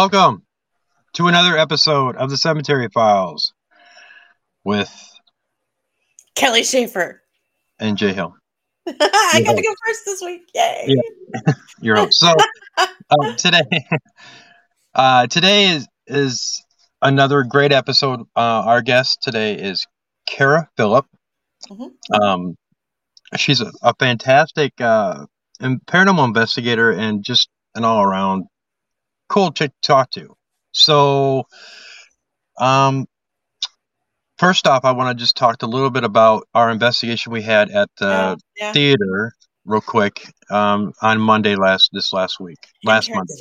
Welcome to another episode of the Cemetery Files with Kelly Schaefer. and Jay Hill. I got to go first this week. Yay. Your host. So um, today, uh, today is is another great episode. Uh, our guest today is Kara Phillip. Mhm. Um, she's a, a fantastic uh, and paranormal investigator and just an all around cool to talk to. So, um, first off, I want to just talk a little bit about our investigation we had at the Yeah, yeah. theater, real quick, um, on Monday last this last week, last Monday.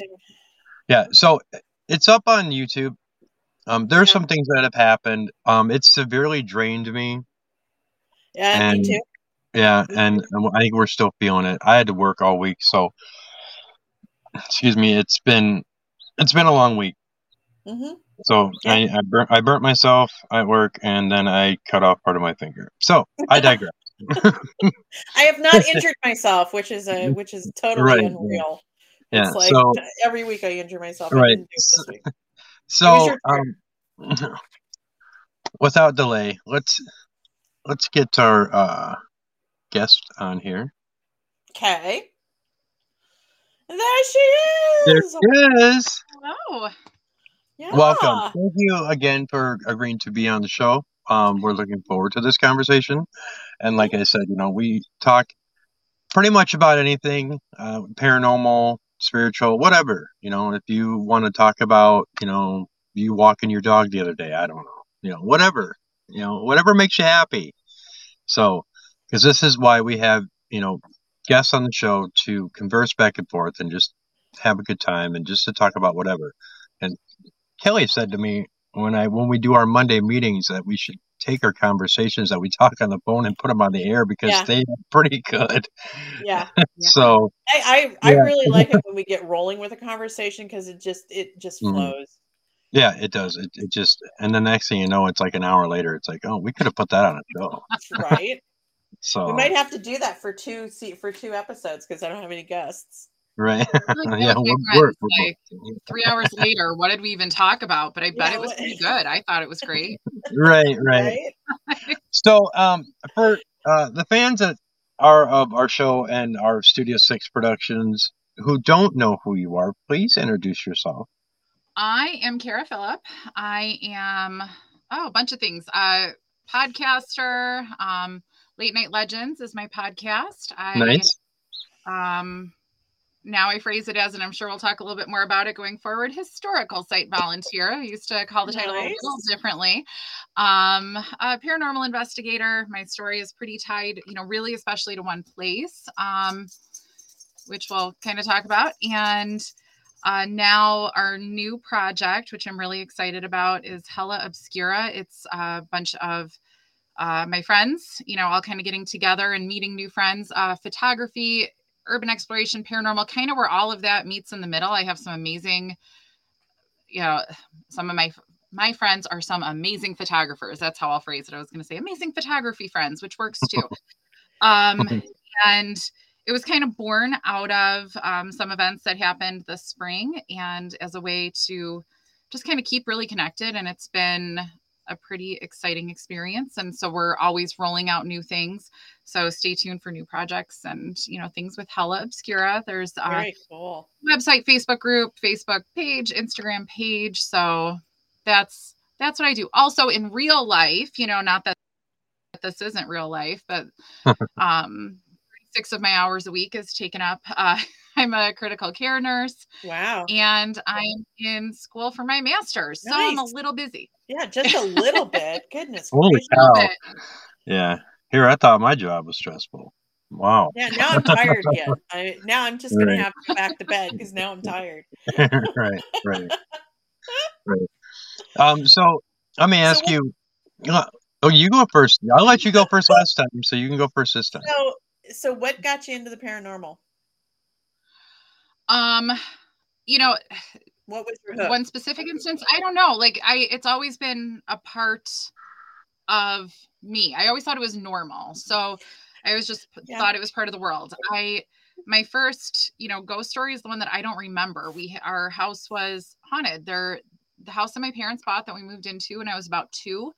Yeah, so it's up on YouTube. Um, there's Yeah. some things that have happened. Um, it severely drained me. Yeah, And- me too. Yeah, and and I think we're still feeling it. I had to work all week, so excuse me. It's been it's been a long week. hmm So I I burnt I burnt myself at work, and then I cut off part of my finger. So I digress. I have not injured myself, which is a which is totally Right, unreal. Yeah. It's like so every week I injure myself. Right. didn't do it this week. so um, without delay, let's let's get our uh, guest on here. Okay. There she is. There is. it is. Hello. Yeah. Welcome. Thank you again for agreeing to be on the show. Um, we're looking forward to this conversation. And like I said, you know, we talk pretty much about anything uh, paranormal, spiritual, whatever. You know, if you want to talk about, you know, you walking your dog the other day, I don't know, you know, whatever, you know, whatever makes you happy. So, because this is why we have, you know, guests on the show to converse back and forth and just have a good time and just to talk about whatever. And Kelly said to me when I when we do our Monday meetings that we should take our conversations that we talk on the phone and put them on the air because Yeah. they are pretty good. Yeah. So I I, I really like it when we get rolling with a conversation because it just it just Mhm. flows. yeah, it does. It, it just and the next thing you know, it's like an hour later. It's like, oh, we could have put that on a show. That's Right. So we might have to do that for two se- for two episodes because I don't have any guests. right, Like, yeah, okay, we're, we're, we're like, Three hours later, what did we even talk about? But I bet Yeah, it was pretty good. I thought it was great. right, right. Right. So, um, for uh, the fans that are of our show and our Studio Six Productions who don't know who you are, please introduce yourself. I am Kara Phillip. I am oh a bunch of things. Uh, podcaster. Um, Late Night Legends is my podcast. I Nice. um now I phrase it as, and I'm sure we'll talk a little bit more about it going forward. Historical site volunteer. I used to call the title a little differently. Um, a paranormal investigator. My story is pretty tied, you know, really especially to one place, um, which we'll kind of talk about. And uh, now our new project, which I'm really excited about, is Hella Obscura. It's a bunch of uh, my friends, you know, all kind of getting together and meeting new friends. Uh, photography, urban exploration, paranormal, kind of where all of that meets in the middle. I have some amazing, you know, some of my my friends are some amazing photographers. That's how I'll phrase it. I was going to say amazing photography friends, which works too. um, and it was kind of born out of um, some events that happened this spring, and as a way to just kind of keep really connected. And it's been a pretty exciting experience. And so we're always rolling out new things. So stay tuned for new projects and you know things with Hella Obscura. There's a Very cool. website, Facebook group, Facebook page, Instagram page. So that's that's what I do. Also in real life, you know, not that this isn't real life, but um six of my hours a week is taken up. Uh, I'm a critical care nurse Wow. and I'm in school for my master's. So I'm a little busy. Yeah, just a little bit. Goodness. Holy gracious. Cow. Yeah. Here, I thought my job was stressful. Wow. Yeah, now I'm tired again. I, now I'm just gonna have to go back to bed because now I'm tired. right, right, right. Um, so let me ask what- you. Oh, you go first. I'll let you go first last time, so you can go first this time. So, so what got you into the paranormal? Um, you know, What was your hook? one specific instance i don't know like i it's always been a part of me i always thought it was normal so i was just Yeah. thought it was part of the world i my first, you know, ghost story is the one that I don't remember. We our house was haunted. There the house that my parents bought that we moved into when I was about 2.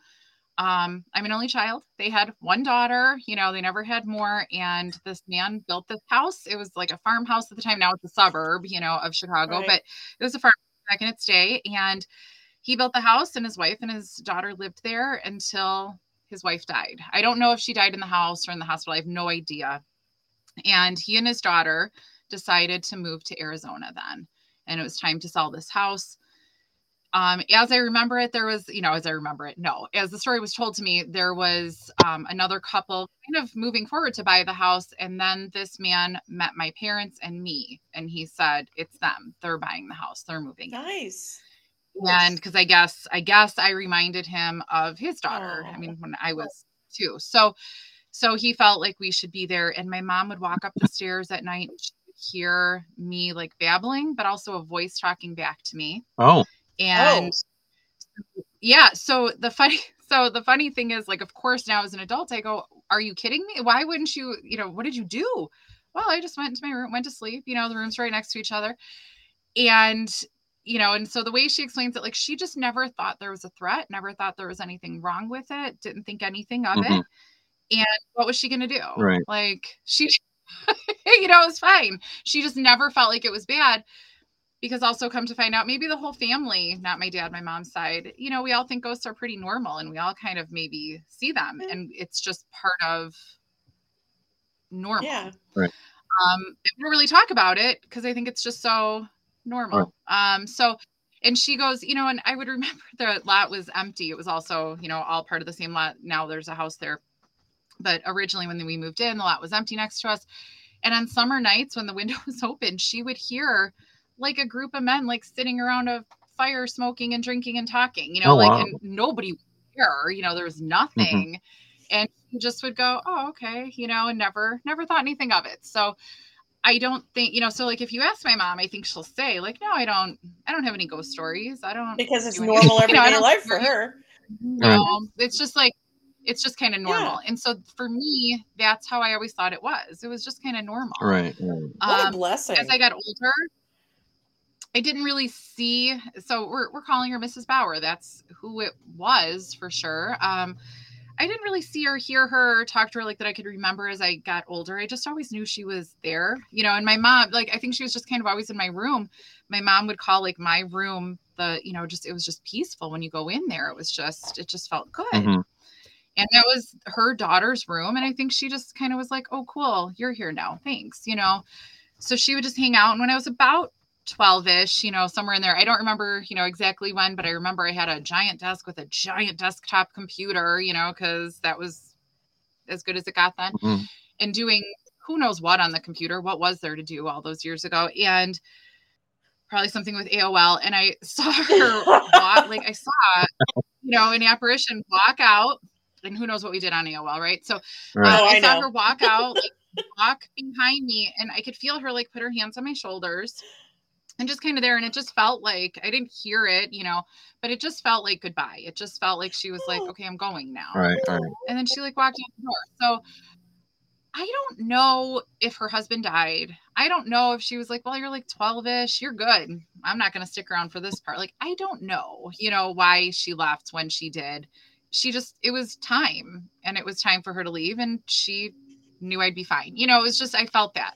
Um, I'm an only child. They had one daughter, you know, they never had more. And this man built this house. It was like a farmhouse at the time. Now it's a suburb, you know, of Chicago, Right. but it was a farm back in its day. And he built the house and his wife and his daughter lived there until his wife died. I don't know if she died in the house or in the hospital. I have no idea. And he and his daughter decided to move to Arizona then. And it was time to sell this house. Um, as I remember it, there was, you know, as I remember it, no, as the story was told to me, there was um, another couple kind of moving forward to buy the house. And then this man met my parents and me, and he said, It's them. They're buying the house, they're moving. in." Nice. and because I guess I guess I reminded him of his daughter. I mean, when I was two, so so he felt like we should be there. And my mom would walk up the stairs at night and she would hear me like babbling, but also a voice talking back to me. Oh, And yeah, so the funny so the funny thing is like of course now as an adult I go, "Are you kidding me? Why wouldn't you, you know, what did you do?" Well, I just went into my room, went to sleep, you know, the rooms right next to each other. And you know, and so the way she explains it like she just never thought there was a threat, never thought there was anything wrong with it, didn't think anything of Mhm. it. And what was she going to do? Right. Like she you know, it was fine. She just never felt like it was bad because also come to find out maybe the whole family not my dad my mom's side you know we all think ghosts are pretty normal and we all kind of maybe see them Yeah. and it's just part of normal. Yeah. um We don't really talk about it because i think it's just so normal. Um so and she goes you know and i would remember the lot was empty. It was also you know all part of the same lot. Now there's a house there. But originally when we moved in the lot was empty next to us. And on summer nights when the window was open she would hear like a group of men like sitting around a fire smoking and drinking and talking you know Oh, like wow. and nobody was there you know there was nothing and she just would go oh okay you know and never never thought anything of it so i don't think you know so like if you ask my mom i think she'll say like no i don't i don't have any ghost stories i don't Because it's do any- normal you know, I everyday don't life for her. no it's just like it's just kind of normal and so for me that's how i always thought it was it was just kind of normal right. right. What a Um, blessing. as I got older, I didn't really see. So we're, we're calling her Mrs. Bauer. That's who it was for sure. Um, I didn't really see her, hear her, talk to her like that I could remember as I got older. I just always knew she was there, you know. And my mom, like, I think she was just kind of always in my room. My mom would call like my room the, you know, just it was just peaceful when you go in there. It was just, it just felt good Mhm. and that was her daughter's room and i think she just kind of was like oh cool you're here now thanks you know so she would just hang out and when i was about 12ish you know somewhere in there i don't remember you know exactly when but i remember i had a giant desk with a giant desktop computer you know because that was as good as it got then Mhm. and doing who knows what on the computer what was there to do all those years ago and probably something with aol and i saw her walk like i saw you know an apparition walk out and who knows what we did on aol right so Right. uh, Oh, I, I saw know. her walk out, like, walk behind me, and I could feel her like put her hands on my shoulders and just kind of there. And it just felt like I didn't hear it, you know, but it just felt like goodbye. It just felt like she was like, Oh. okay, I'm going now. Right. Right. And then she like walked out the door. So I don't know if her husband died. I don't know if she was like, well, you're like 12 ish. You're good. I'm not going to stick around for this part. Like, I don't know, you know, why she left when she did. She just, it was time and it was time for her to leave. And she knew I'd be fine. You know, it was just, I felt that.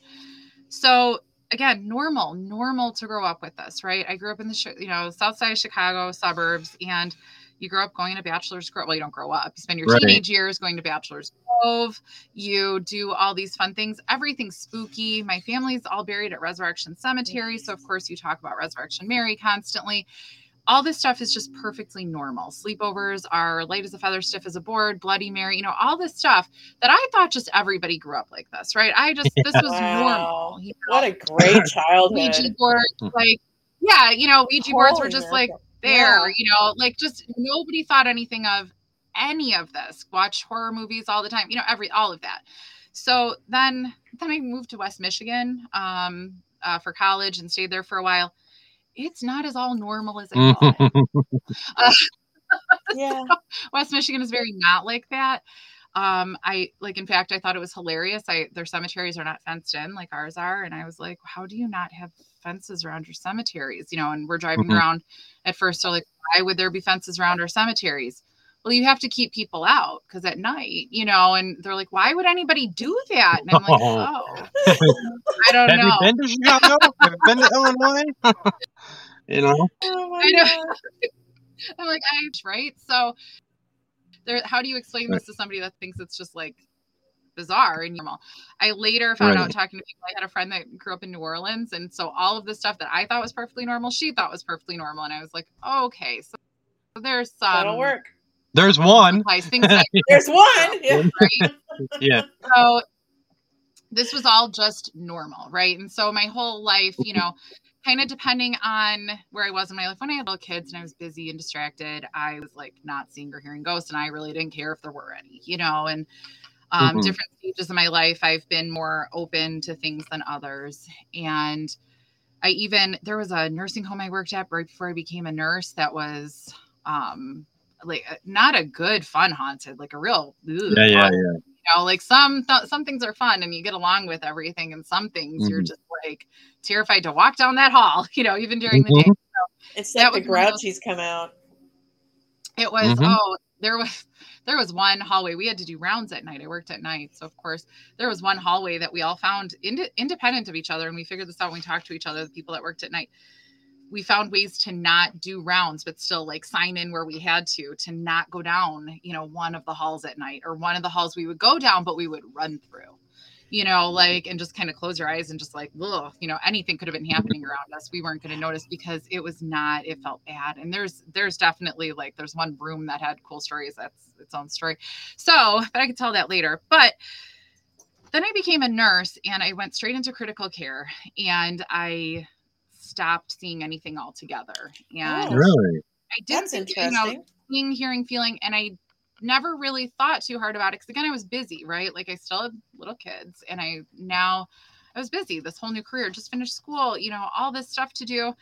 So again, normal, normal to grow up with this, right? I grew up in the, you know, south side of Chicago suburbs and you grow up going to bachelor's grove. Well, you don't grow up. You spend your Right. teenage years going to bachelor's grove. You do all these fun things. Everything's spooky. My family's all buried at Resurrection Cemetery. So, of course, you talk about Resurrection Mary constantly. All this stuff is just perfectly normal. Sleepovers are light as a feather, stiff as a board, Bloody Mary, you know, all this stuff that I thought just everybody grew up like this, right? I just, this was Wow. normal. You know? What a great childhood. Ouija board, like, yeah, you know, Ouija boards were Holy just like there, Yeah. you know, like just nobody thought anything of any of this. Watch horror movies all the time, you know, every all of that. So then then I moved to West Michigan um uh, for college and stayed there for a while. It's not as all normal as I thought. Yeah. West Michigan is very not like that. Um, I like, in fact, I thought it was hilarious. I their cemeteries are not fenced in like ours are, and I was like, how do you not have fences around your cemeteries? You know, and we're driving Mhm. around at first, they're like, why would there be fences around our cemeteries? Well, you have to keep people out because at night, you know, and they're like, why would anybody do that? And I'm like, Oh. oh, I don't Have know. you been to Chicago? Have you been to Illinois? you know? Oh I know. God. I'm like, I right. So, there. How do you explain this to somebody that thinks it's just like bizarre and normal? I later found out talking to people. I had a friend that grew up in New Orleans, and so all of the stuff that I thought was perfectly normal, she thought was perfectly normal, and I was like, okay, so there's some That'll work. There's one. things like There's one. Yeah. right. Yeah. so this was all just normal, right? And so my whole life, you know, kind of depending on where I was in my life. When I had little kids and I was busy and distracted, I was like not seeing or hearing ghosts, and I really didn't care if there were any, you know. And um, Mhm. different stages of my life, I've been more open to things than others, and I even there was a nursing home I worked at right before I became a nurse that was um like uh, not a good fun haunted like a real ugh, Yeah, yeah, haunted yeah. you know like some th- some things are fun and you get along with everything and some things you're Mhm. just like terrified to walk down that hall you know even during the day Mhm. It's That like the was one of those- grouchies come out. it was Mhm. oh there was there was one hallway we had to do rounds at night i worked at night so of course there was one hallway that we all found ind- independent of each other and we figured this out when we talked to each other the people that worked at night we found ways to not do rounds but still like sign in where we had to to not go down you know one of the halls at night or one of the halls we would go down but we would run through you know like and just kind of close your eyes and just like ugh, you know anything could have been happening around us. We weren't going to notice because it was not it felt bad. And there's there's definitely like there's one room that had cool stories that's its own story. So but i could tell that later. But then i became a nurse and i went straight into critical care and i stopped seeing anything altogether and Oh. Really? i didn't That's think, you know, seeing, hearing, feeling, and I never really thought too hard about it because again, I was busy, right? Like I still had little kids, and I now I was busy. This whole new career, just finished school, you know, all this stuff to do,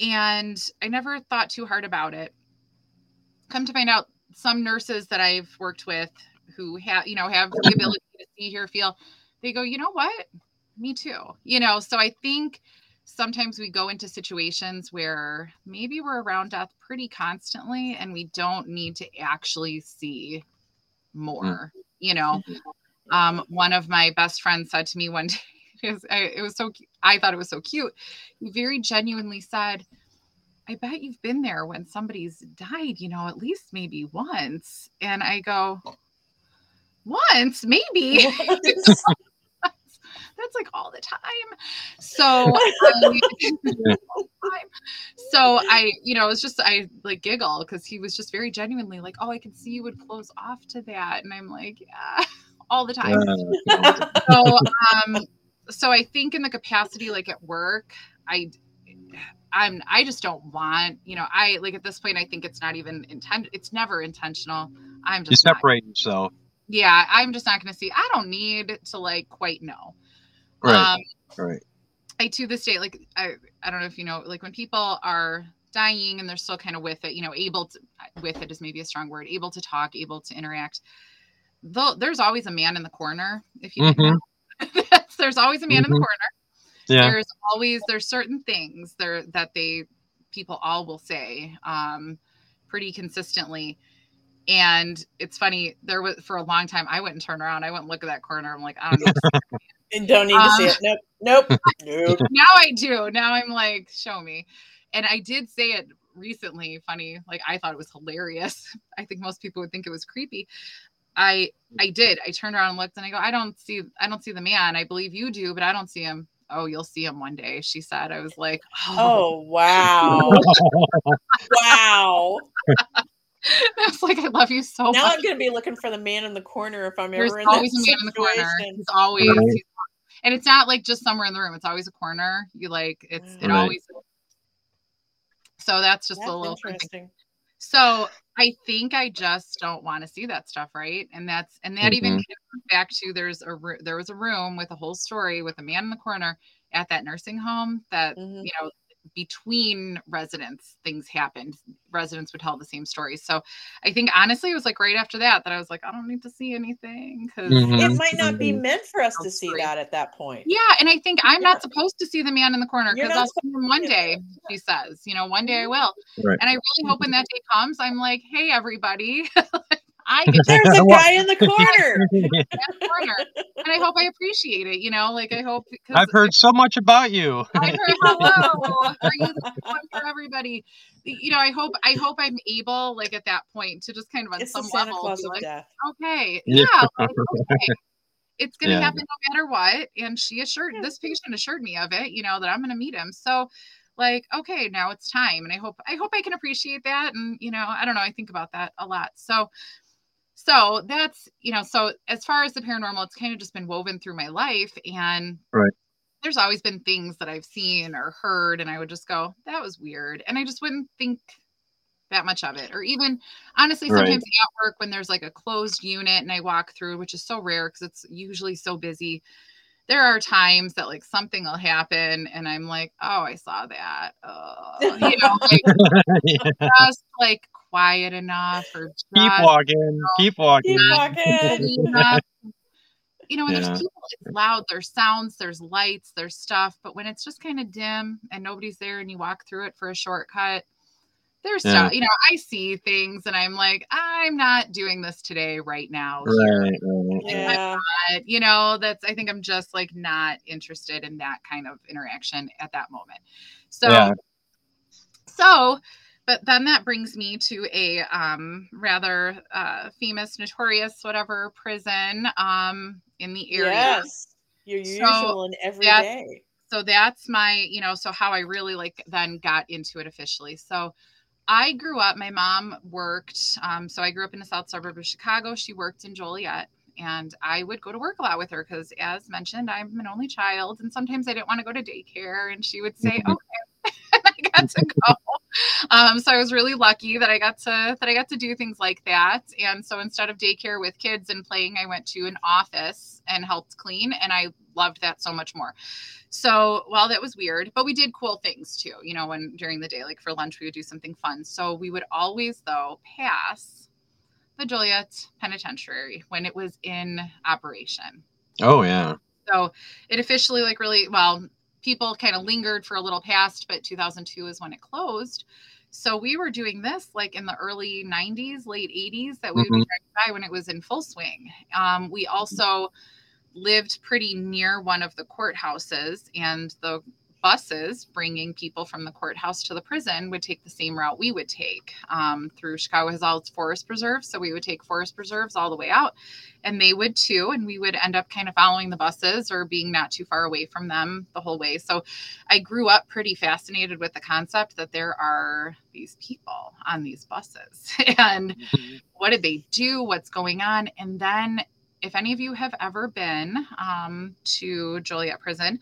and I never thought too hard about it. Come to find out, some nurses that I've worked with who have, you know, have the ability to see, hear, feel, they go, you know what? Me too. You know, so I think sometimes we go into situations where maybe we're around death pretty constantly and we don't need to actually see more you know? Um, one of my best friends said to me one day it was, it was so i thought it was so cute. He very genuinely said i bet you've been there when somebody's died you know at least maybe once. And i go once? Maybe. That's like all the time. So, I, so I, you know, it was just I like giggle because he was just very genuinely like, "Oh, I can see you would close off to that," and I'm like, "Yeah, all the time." So, um, so I think in the capacity, like at work, I. I'm I just don't want, you know, I like at this point I think it's not even intent it's never intentional. I'm you just not separate yourself. yeah, I'm just not going to see. I don't need to like quite know. Right. Um, right. I to this day, like I, I don't know if you know, like when people are dying and they're still kind of with it, you know, able to with it is maybe a strong word, able to talk, able to interact. Though there's always a man in the corner. If you Mhm. know, there's always a man in the Mhm. corner. Yeah. There's always there's certain things there that they people all will say um, pretty consistently. And it's funny, there was for a long time I wouldn't turn around. I wouldn't look at that corner. I'm like, I don't know. And don't need to see Um, it. Nope. Nope. nope. now I do. Now I'm like, show me. And I did say it recently, funny, like I thought it was hilarious. I think most people would think it was creepy. I I did. I turned around and looked and I go, I don't see I don't see the man. I believe you do, but I don't see him. Oh, you'll see him one day, she said. I was like, oh, Oh wow. wow. I was like, I love you so Now much. Now I'm gonna be looking for the man in the corner if I'm There's ever in always that a man in the corner. situation. He's always Right. he's- and it's not like just somewhere in the room. It's always a corner. You like it's it Right. always so that's just That's a little fun thing. interesting. So I think I just don't want to see that stuff, right? And that's and that even comes back to there's a ro- there was a room with a whole story with a man in the corner at that nursing home that Mhm. you know between residents things happened residents would tell the same stories so i think honestly it was like right after that that i was like i don't need to see anything because Mhm. It might not be Mhm. meant for us to see that at that point. yeah and i think i'm Yeah. not supposed to see the man in the corner because i'll see him one day she says you know one day i will Right. and i really hope when that day comes i'm like hey everybody i get There's a guy in the corner. and i hope i appreciate it you know like i hope because I've heard so much about you. I heard hello. Are you the one for everybody? You know, I hope I hope I'm able, like at that point, to just kind of on It's some level Claus be of like, death. okay, Yeah. yeah, like, okay. It's gonna Yeah. happen no matter what. And she assured this patient assured me of it, you know, that I'm gonna meet him. So like, okay, now it's time. And I hope I hope I can appreciate that. And you know, I don't know, I think about that a lot. So so that's you know, so as far as the paranormal, it's kind of just been woven through my life. And Right. there's always been things that I've seen or heard, and I would just go, that was weird. And I just wouldn't think that much of it. Or even honestly, Right. sometimes at work when there's like a closed unit and I walk through, which is so rare because it's usually so busy. There are times that like something will happen and I'm like, oh, I saw that. Uh, you know, like Yeah. just like quiet enough or Keep walking. Keep walking. Keep walking. You know, when Yeah. there's people, it's loud, there's sounds, there's lights, there's stuff. But when it's just kind of dim and nobody's there and you walk through it for a shortcut, there's Yeah. stuff, you know, I see things and I'm like, I'm not doing this today right now. here. Right, right. Yeah. But, you know, that's, I think I'm just like not interested in that kind of interaction at that moment. So, Yeah. so, but then that brings me to a um, rather uh, famous, notorious, whatever prison um, in the area. Yes. Your So usual and every day. So that's my, you know, so how I really like then got into it officially. So I grew up, my mom worked, um, so I grew up in the south suburb of Chicago. She worked in Joliet. And I would go to work a lot with her because, as mentioned, I'm an only child, and sometimes I didn't want to go to daycare. And she would say. "Okay," and I got to go. Um, so I was really lucky that I got to that I got to do things like that. And so instead of daycare with kids and playing, I went to an office and helped clean, and I loved that so much more. So while that was weird, but we did cool things too. You know, when during the day, like for lunch, we would do something fun. So we would always though pass the Joliet Penitentiary when it was in operation. Oh yeah. So it officially like really well, people kind of lingered for a little past, but 2002 is when it closed. So we were doing this like in the early 90s, late 80s that we would be Mhm. driving by when it was in full swing. Um, we also lived pretty near one of the courthouses and the buses bringing people from the courthouse to the prison would take the same route we would take. Um, through chicago has all its forest preserves so we would take forest preserves all the way out and they would too and we would end up kind of following the buses or being not too far away from them the whole way. So i grew up pretty fascinated with the concept that there are these people on these buses and what did they do? What's going on? And then if any of you have ever been um, to joliet prison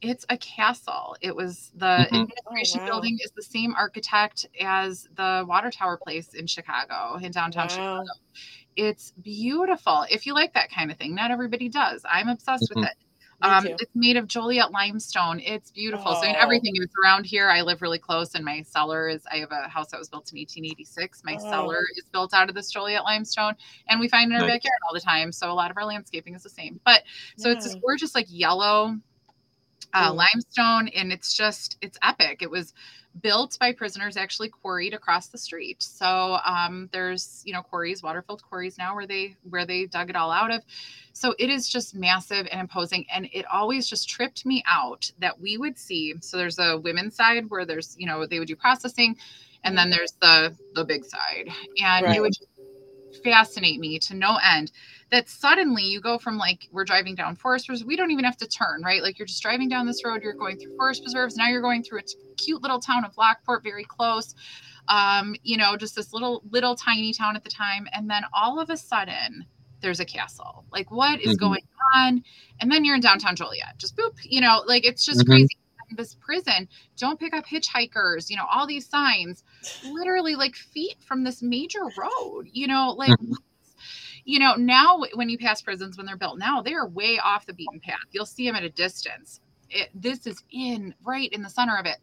it's a castle it was the Mhm. administration Oh, wow. building is the same architect as the water tower place in chicago in downtown Wow. chicago it's beautiful if you like that kind of thing not everybody does i'm obsessed Mhm. with it um, it's made of Joliet limestone. It's beautiful. So, I mean, Oh. everything is around here. I live really close, and my cellar is. I have a house that was built in 1886. My Oh. cellar is built out of this Joliet limestone, and we find it in our Nice. backyard all the time. So, a lot of our landscaping is the same. But so it's this Yeah. gorgeous, like yellow uh, Ooh. limestone, and it's just it's epic. It was built by prisoners actually quarried across the street. So um, there's you know quarries, water filled quarries now where they where they dug it all out of. So it is just massive and imposing, and it always just tripped me out that we would see. So there's a women's side where there's you know they would do processing, and then there's the the big side, and Right. it would just fascinate me to no end that suddenly you go from like we're driving down forest preserves we don't even have to turn right like you're just driving down this road you're going through forest preserves now you're going through a cute little town of lockport very close um you know just this little little tiny town at the time and then all of a sudden there's a castle like what is Mhm. going on and then you're in downtown joliet just boop you know like it's just Mhm. crazy this prison don't pick up hitchhikers you know all these signs literally like feet from this major road you know like Mhm. You know now when you pass prisons when they're built now they are way off the beaten path you'll see them at a distance it, this is in right in the center of it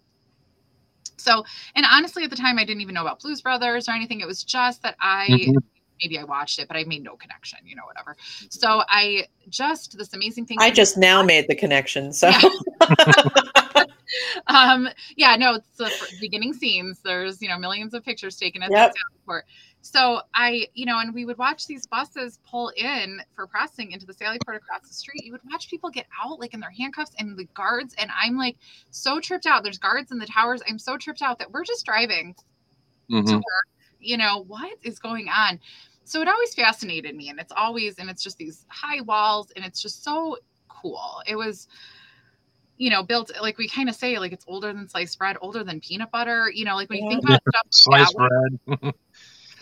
So, and honestly, at the time, I didn't even know about Blues Brothers or anything. It was just that I Mhm. maybe I watched it, but I made no connection, you know, whatever. So I just this amazing thing. I just now made the connection. So Yeah. um yeah no it's the beginning scenes there's you know millions of pictures taken at Yep. the Sally port so i you know and we would watch these buses pull in for processing into the sally port across the street. You would watch people get out like in their handcuffs and the guards and i'm like so tripped out. There's guards in the towers. I'm so tripped out that we're just driving Mhm. you know what is going on? So it always fascinated me and it's always and it's just these high walls and it's just so cool. It was you know built like we kind of say like it's older than sliced bread older than peanut butter. You know like when you think about stuff Sliced bread.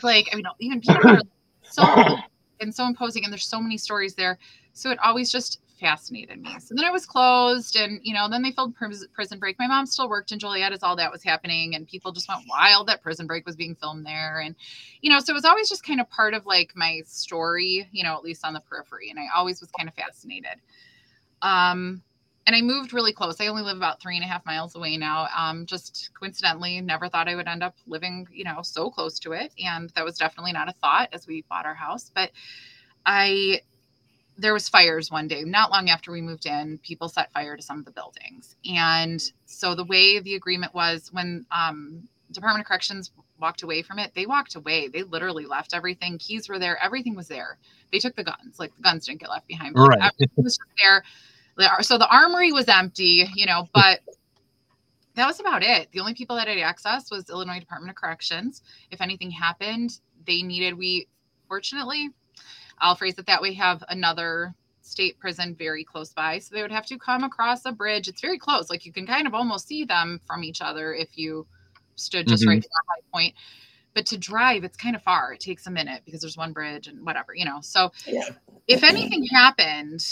like I mean even peanut butter so and so imposing and there's so many stories there. So it always just fascinated me. So then it was closed and you know then they filmed Pris- prison break. My mom still worked in joliet as all that was happening and people just went wild that prison break was being filmed there and you know so it was always just kind of part of like my story you know at least on the periphery and i always was kind of fascinated. Um and I moved really close. I only live about three and a half miles away now. Um, just coincidentally, never thought I would end up living, you know, so close to it. And that was definitely not a thought as we bought our house. But I, there was fires one day, not long after we moved in. People set fire to some of the buildings, and so the way the agreement was when um, Department of Corrections walked away from it, they walked away. They literally left everything. Keys were there. Everything was there. They took the guns. Like the guns didn't get left behind. Right. everything was just there. The So the armory was empty, you know, but that was about it. The only people that had access was Illinois Department of Corrections. If anything happened, they needed, we fortunately, I'll phrase it that way, have another state prison very close by. So they would have to come across a bridge. It's very close. Like you can kind of almost see them from each other if you stood just Mhm. right at the high point. But to drive, it's kind of far. It takes a minute because there's one bridge and whatever, you know. So yeah. if anything happened,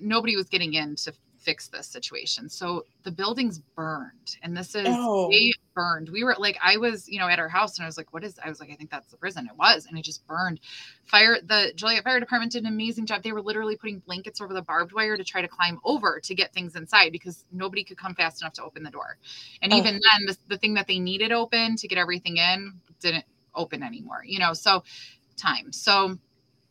nobody was getting in to fix this situation. So the buildings burned, and this is Oh. they burned. We were like, I was, you know, at our house, and I was like, "What is?" I was like, "I think that's the prison." It was, and it just burned. Fire. The Joliet Fire Department did an amazing job. They were literally putting blankets over the barbed wire to try to climb over to get things inside because nobody could come fast enough to open the door. And Oh. even then, the, the thing that they needed open to get everything in didn't open anymore. You know, so time. So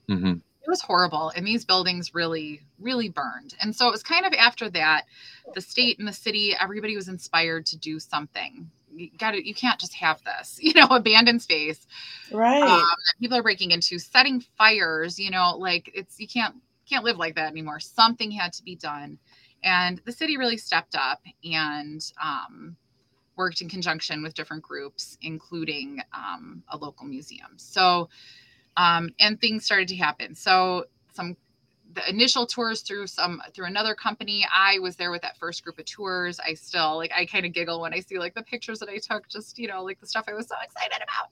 Mhm. It was horrible and these buildings really really burned and so it was kind of after that the state and the city everybody was inspired to do something. You got to you can't just have this you know abandoned space Right. um, people are breaking into setting fires you know like it's you can't can't live like that anymore. Something had to be done and the city really stepped up and um, worked in conjunction with different groups including um, a local museum. So um, and things started to happen so some the initial tours through some through another company i was there with that first group of tours i still like i kind of giggle when i see like the pictures that i took just you know like the stuff i was so excited about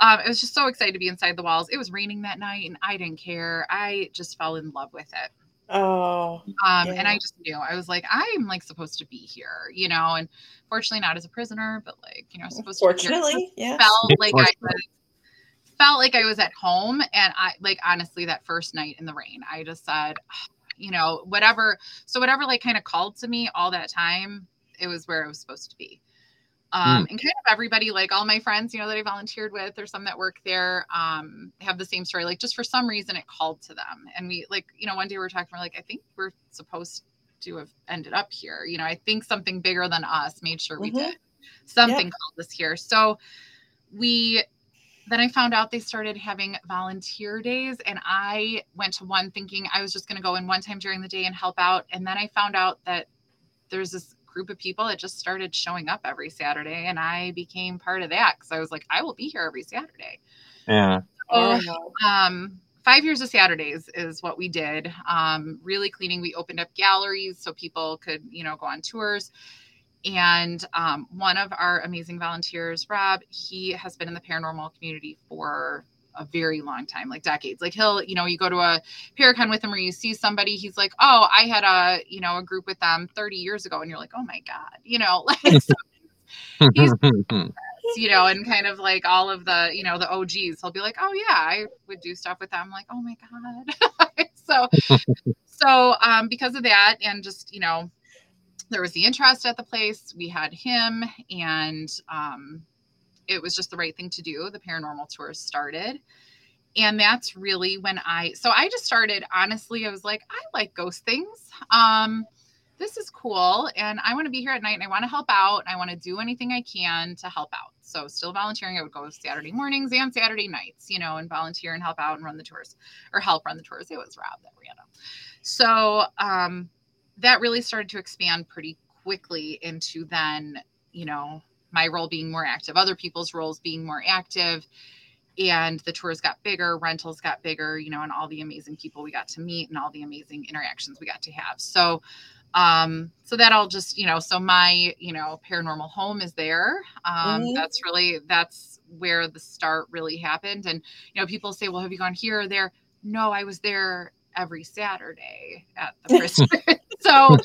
um, I was just so excited to be inside the walls. It was raining that night, and I didn't care. I just fell in love with it. oh. Um, And I just knew I was like, I'm like supposed to be here, you know. And fortunately, not as a prisoner, but like you know, supposed to. Be here. Fortunately, yeah. felt like I was felt like I was at home, and I like honestly that first night in the rain, I just said, you know, whatever. So whatever like kind of called to me all that time, it was where I was supposed to be. Um, and kind of everybody, like all my friends, you know, that I volunteered with, or some that work there, um, have the same story. Like, just for some reason, it called to them. And we, like, you know, one day we were talking, we're like, I think we're supposed to have ended up here. You know, I think something bigger than us made sure we Mhm. did. Something called us here. So we, then I found out they started having volunteer days, and I went to one thinking I was just going to go in one time during the day and help out. And then I found out that there's this group of people that just started showing up every Saturday, and I became part of that because I was like, I will be here every Saturday. Yeah. So, Oh, um, five years of Saturdays is what we did. Um, really cleaning. We opened up galleries so people could, you know, go on tours. And um, one of our amazing volunteers, Rob, he has been in the paranormal community for a very long time, like decades. Like he'll, you know, you go to a Paracon with him or you see somebody, he's like, oh, I had a, you know, a group with them 30 years ago. And you're like, oh my God, you know, like, so He's- you know, and kind of like all of the, you know, the OGs, he'll be like, oh yeah, I would do stuff with them. like, oh my God. so, so, um, because of that and just, you know, there was the interest at the place. We had him, and um, it was just the right thing to do. The paranormal tours started. And that's really when I, so I just started, honestly, I was like, I like ghost things. Um, this is cool. And I want to be here at night and I want to help out. I want to do anything I can to help out. So, still volunteering. I would go Saturday mornings and Saturday nights, you know, and volunteer and help out and run the tours or help run the tours. It was Rob that ran them. So, um, that really started to expand pretty quickly into then, you know, my role being more active, other people's roles being more active. And the tours got bigger, rentals got bigger, you know, and all the amazing people we got to meet and all the amazing interactions we got to have. So, um, so that all just, you know, so my, you know, paranormal home is there. Um, mm-hmm. that's really, that's where the start really happened. And, you know, people say, well, have you gone here or there? No, I was there every Saturday at the prison. so,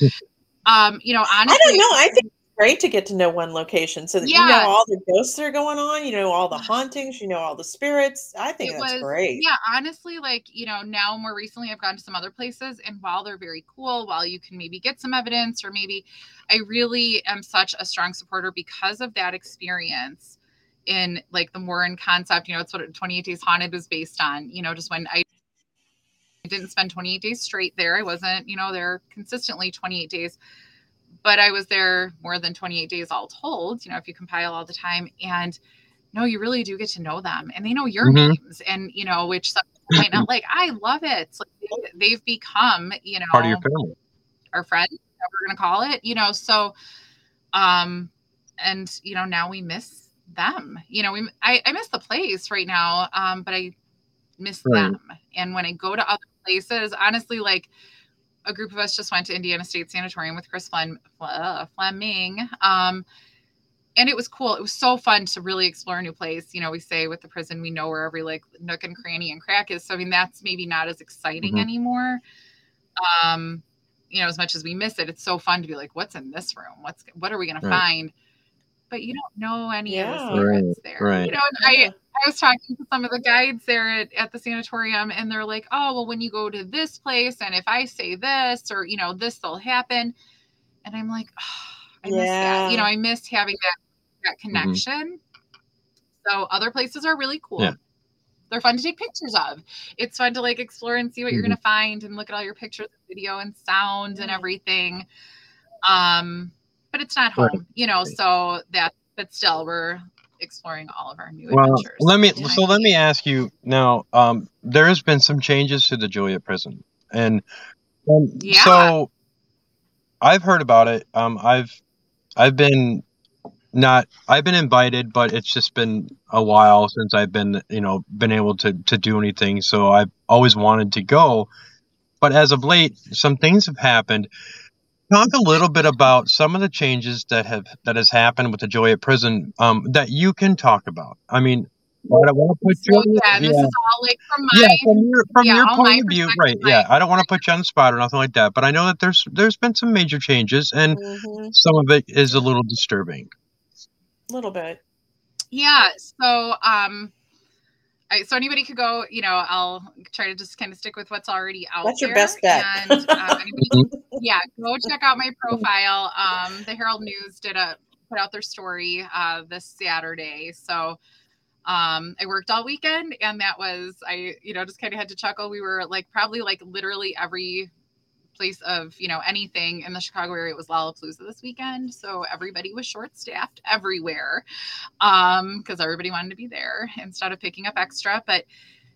um, you know, honestly, I don't know. I think it's great to get to know one location so that yeah. you know all the ghosts that are going on, you know, all the hauntings, you know, all the spirits. I think it that's was, great. Yeah, honestly, like, you know, now more recently I've gone to some other places and while they're very cool, while you can maybe get some evidence or maybe I really am such a strong supporter because of that experience in like the Warren concept, you know, it's what 28 Days Haunted was based on, you know, just when I didn't spend 28 days straight there. I wasn't, you know, there consistently 28 days, but I was there more than 28 days all told, you know, if you compile all the time. And no, you really do get to know them and they know your mm-hmm. names and, you know, which some might not like. I love it. Like they've become, you know, part of your family, our friend, we're going to call it, you know, so, um, and, you know, now we miss them, you know, we, I, I miss the place right now. Um, but I miss right. them. And when I go to other places, honestly, like a group of us just went to Indiana State Sanatorium with Chris Flem- uh, Fleming. Um, and it was cool. It was so fun to really explore a new place. You know, we say with the prison, we know where every like nook and cranny and crack is. So I mean, that's maybe not as exciting mm-hmm. anymore. Um, you know, as much as we miss it, it's so fun to be like, what's in this room? What's what are we gonna right. find? But you don't know any yeah. of the spirits right. there. Right. You know, I I was talking to some of the guides there at, at the sanatorium, and they're like, oh, well, when you go to this place, and if I say this, or, you know, this will happen. And I'm like, oh, I yeah. miss that. You know, I miss having that, that mm-hmm. connection. Mm-hmm. So other places are really cool. Yeah. They're fun to take pictures of. It's fun to like explore and see what mm-hmm. you're going to find and look at all your pictures, video, and sound and everything. Um, but it's not home, right. you know, so that, but still, we're exploring all of our new well, adventures. Let me so let me ask you now. Um, there has been some changes to the Joliet prison, and um, yeah. so I've heard about it. Um, I've I've been not I've been invited, but it's just been a while since I've been you know been able to to do anything. So I've always wanted to go, but as of late, some things have happened talk a little bit about some of the changes that have that has happened with the Joliet prison um, that you can talk about. I mean, I don't want to put you. So, yeah, this is all like from my yeah, from your, from yeah, your point of view, right? Yeah, I don't want to put you on the spot or nothing like that, but I know that there's there's been some major changes, and mm-hmm. some of it is a little disturbing. A little bit. Yeah. So, um, I, so anybody could go, you know, I'll try to just kind of stick with what's already out That's there. your best bet. And, um, anybody, yeah, go check out my profile. Um, the Herald News did a put out their story uh, this Saturday. So um, I worked all weekend, and that was I, you know, just kind of had to chuckle. We were like probably like literally every place of you know anything in the Chicago area. Was Lollapalooza this weekend, so everybody was short staffed everywhere because um, everybody wanted to be there instead of picking up extra. But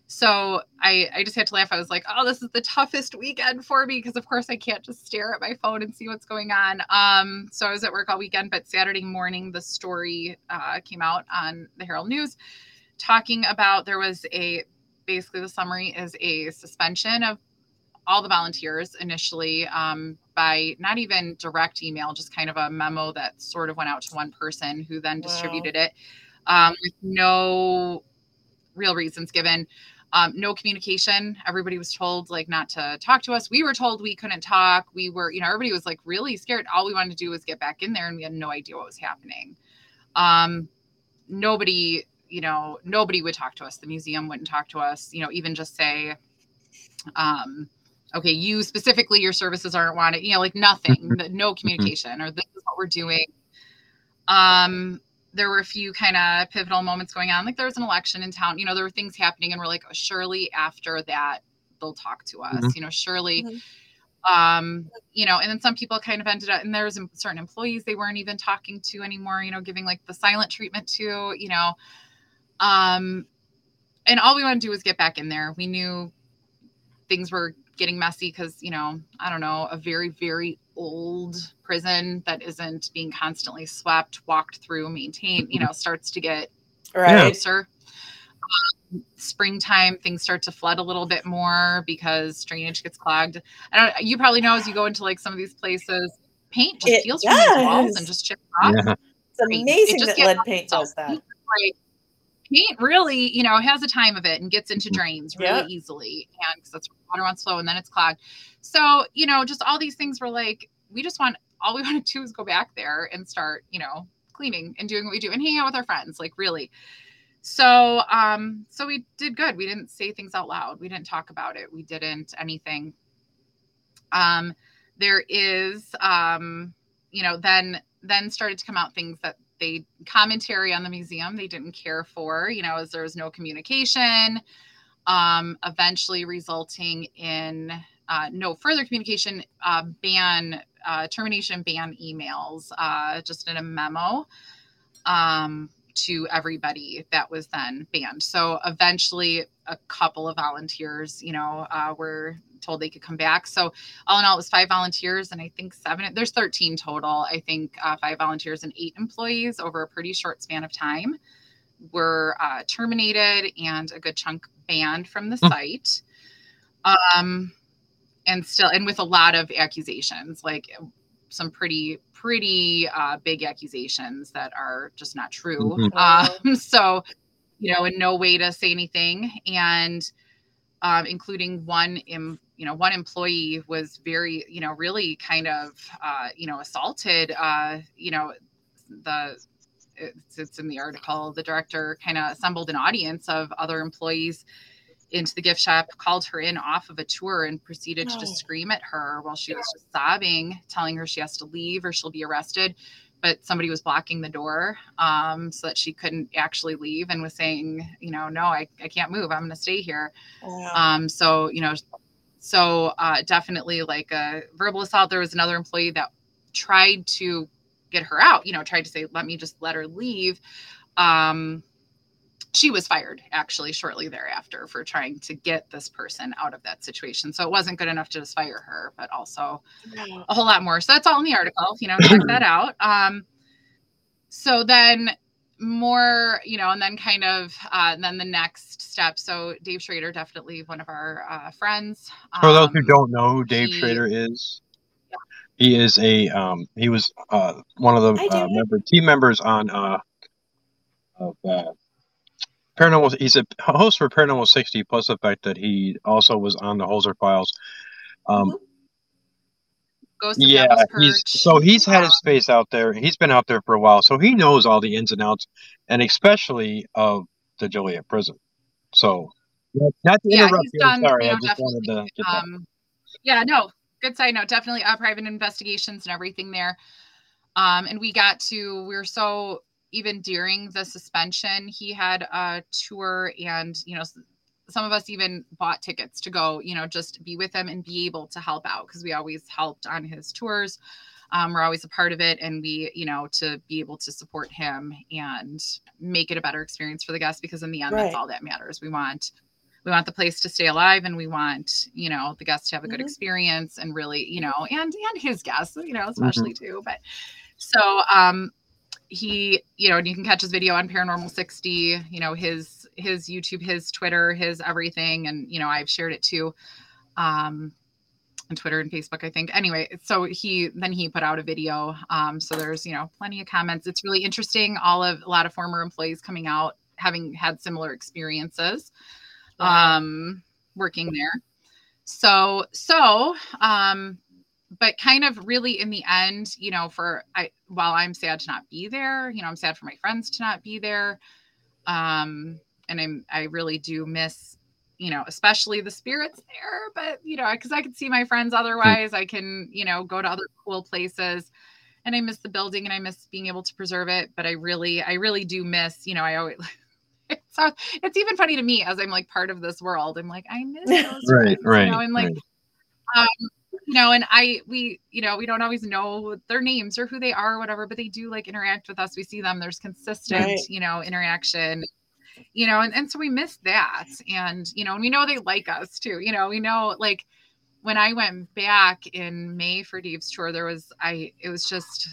so I, I just had to laugh. I was like, oh, this is the toughest weekend for me because, of course, I can't just stare at my phone and see what's going on. Um, so I was at work all weekend, but Saturday morning, the story uh, came out on the Herald News talking about there was a basically the summary is a suspension of all the volunteers initially um, by not even direct email, just kind of a memo that sort of went out to one person who then distributed it um, with no real reasons given. Um, no communication. Everybody was told like not to talk to us. We were told we couldn't talk. We were, you know, everybody was like really scared. All we wanted to do was get back in there, and we had no idea what was happening. Um, nobody, you know, nobody would talk to us. The museum wouldn't talk to us. You know, even just say, um, okay, you specifically, your services aren't wanted, you know, like nothing, mm-hmm. no communication, or this is what we're doing. Um, there were a few kind of pivotal moments going on. Like there was an election in town, you know, there were things happening, and we're like, oh, surely after that, they'll talk to us, mm-hmm. you know, surely. Mm-hmm. Um, you know, and then some people kind of ended up, and there was certain employees they weren't even talking to anymore, you know, giving like the silent treatment to, you know. Um, and all we want to do was get back in there. We knew things were getting messy because you know i don't know a very very old prison that isn't being constantly swept walked through maintained you know starts to get right. Closer um, springtime things start to flood a little bit more because drainage gets clogged. I don't you probably know as you go into like some of these places paint just it peels does. from these walls and just chips off. Yeah. it's amazing it that lead paint does that. Like paint really, you know, has a time of it and gets into mm. drains really yep. easily. And because that's water runs slow and then it's clogged. So, you know, just all these things were like, we just want all we want to do is go back there and start, you know, cleaning and doing what we do and hanging out with our friends, like really. So, um, so we did good. We didn't say things out loud. We didn't talk about it. We didn't anything. Um, there is, um, you know, then then started to come out things that they commentary on the museum they didn't care for you know as there was no communication um, eventually resulting in uh, no further communication uh, ban uh, termination ban emails uh, just in a memo um, to everybody that was then banned. So eventually a couple of volunteers you know uh, were told they could come back. So all in all, it was five volunteers and I think seven, there's 13 total. I think uh, five volunteers and eight employees over a pretty short span of time were uh, terminated and a good chunk banned from the hmm. site. Um, and still, and with a lot of accusations, like some pretty, pretty uh, big accusations that are just not true. Mm-hmm. Um, so, you know, in no way to say anything. And, um, including one Im- you know one employee was very you know really kind of uh, you know assaulted uh, you know the it's, it's in the article the director kind of assembled an audience of other employees into the gift shop called her in off of a tour and proceeded to just scream at her while she was just sobbing telling her she has to leave or she'll be arrested but somebody was blocking the door um, so that she couldn't actually leave and was saying, you know, no, I, I can't move. I'm going to stay here. Um, so, you know, so uh, definitely like a verbal assault. There was another employee that tried to get her out, you know, tried to say, let me just let her leave. Um, she was fired actually shortly thereafter for trying to get this person out of that situation. So it wasn't good enough to just fire her, but also a whole lot more. So that's all in the article, you know, check that out. Um, so then more, you know, and then kind of, uh, then the next step. So Dave Schrader, definitely one of our uh, friends. For those who um, don't know who Dave he, Schrader is, yeah. he is a, um, he was uh, one of the uh, member, team members on, uh, of, uh, Paranormal. He's a host for Paranormal 60, plus the fact that he also was on the Holzer Files. Um, yeah, he's so he's had his face out there. He's been out there for a while, so he knows all the ins and outs, and especially of the Joliet prison. So, not to yeah, interrupt you. Done, sorry, you know, I just wanted to. Um, yeah, no, good side note. Definitely uh, private investigations and everything there. Um, and we got to we were so even during the suspension, he had a tour and, you know, some of us even bought tickets to go, you know, just be with him and be able to help out because we always helped on his tours. Um, we're always a part of it and we you know to be able to support him and make it a better experience for the guests because in the end right. that's all that matters we want we want the place to stay alive and we want you know the guests to have a good mm-hmm. experience and really you know and and his guests you know mm-hmm. especially mm-hmm. too but so um he you know and you can catch his video on paranormal 60 you know his his youtube his twitter his everything. And you know i've shared it too um on twitter and facebook i think. Anyway so he then he put out a video. Um so there's you know plenty of comments. It's really interesting. All of a lot of former employees coming out having had similar experiences um working there. So so um but kind of really in the end, you know, for I while I'm sad to not be there, you know, I'm sad for my friends to not be there. Um, and I'm I really do miss you know, especially the spirits there. But, you know, because I can see my friends otherwise, I can, you know, go to other cool places. And I miss the building and I miss being able to preserve it. But I really, I really do miss, you know, I always, so it's even funny to me as I'm like part of this world. I'm like, I miss those right, friends, right. You know, and like, right. um, you know, and I, we, you know, we don't always know their names or who they are or whatever, but they do like interact with us. We see them. There's consistent, right. you know, interaction you know, and, and so we miss that. And, you know, and we know they like us too. You know, we know like when I went back in May for Dave's tour, there was, I, it was just,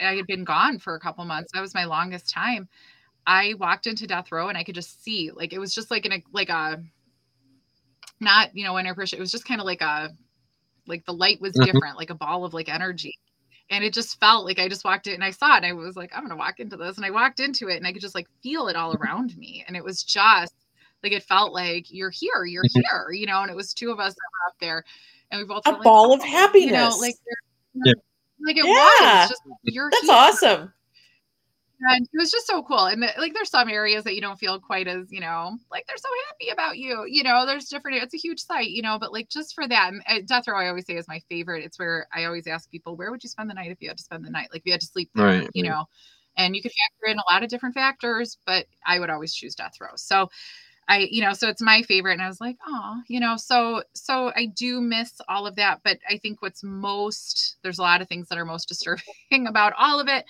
I had been gone for a couple months. That was my longest time. I walked into death row and I could just see, like, it was just like in a, like a, not, you know, when I appreciate, it was just kind of like a, like the light was mm-hmm. different, like a ball of like energy and it just felt like I just walked in and I saw it and I was like, I'm gonna walk into this. And I walked into it and I could just like feel it all around me. And it was just like it felt like you're here, you're mm-hmm. here, you know, and it was two of us that were up there and we both a ball like, of happiness. You know, like yeah. like it yeah. was just you're that's here. awesome and it was just so cool. And the, like, there's some areas that you don't feel quite as, you know, like they're so happy about you. You know, there's different. It's a huge site, you know, but like just for that, and eh, Death Row, I always say is my favorite. It's where I always ask people, where would you spend the night if you had to spend the night? Like, if you had to sleep there, right, you right. know. And you could factor in a lot of different factors, but I would always choose Death Row. So. I, you know, so it's my favorite. And I was like, oh, you know, so, so I do miss all of that. But I think what's most, there's a lot of things that are most disturbing about all of it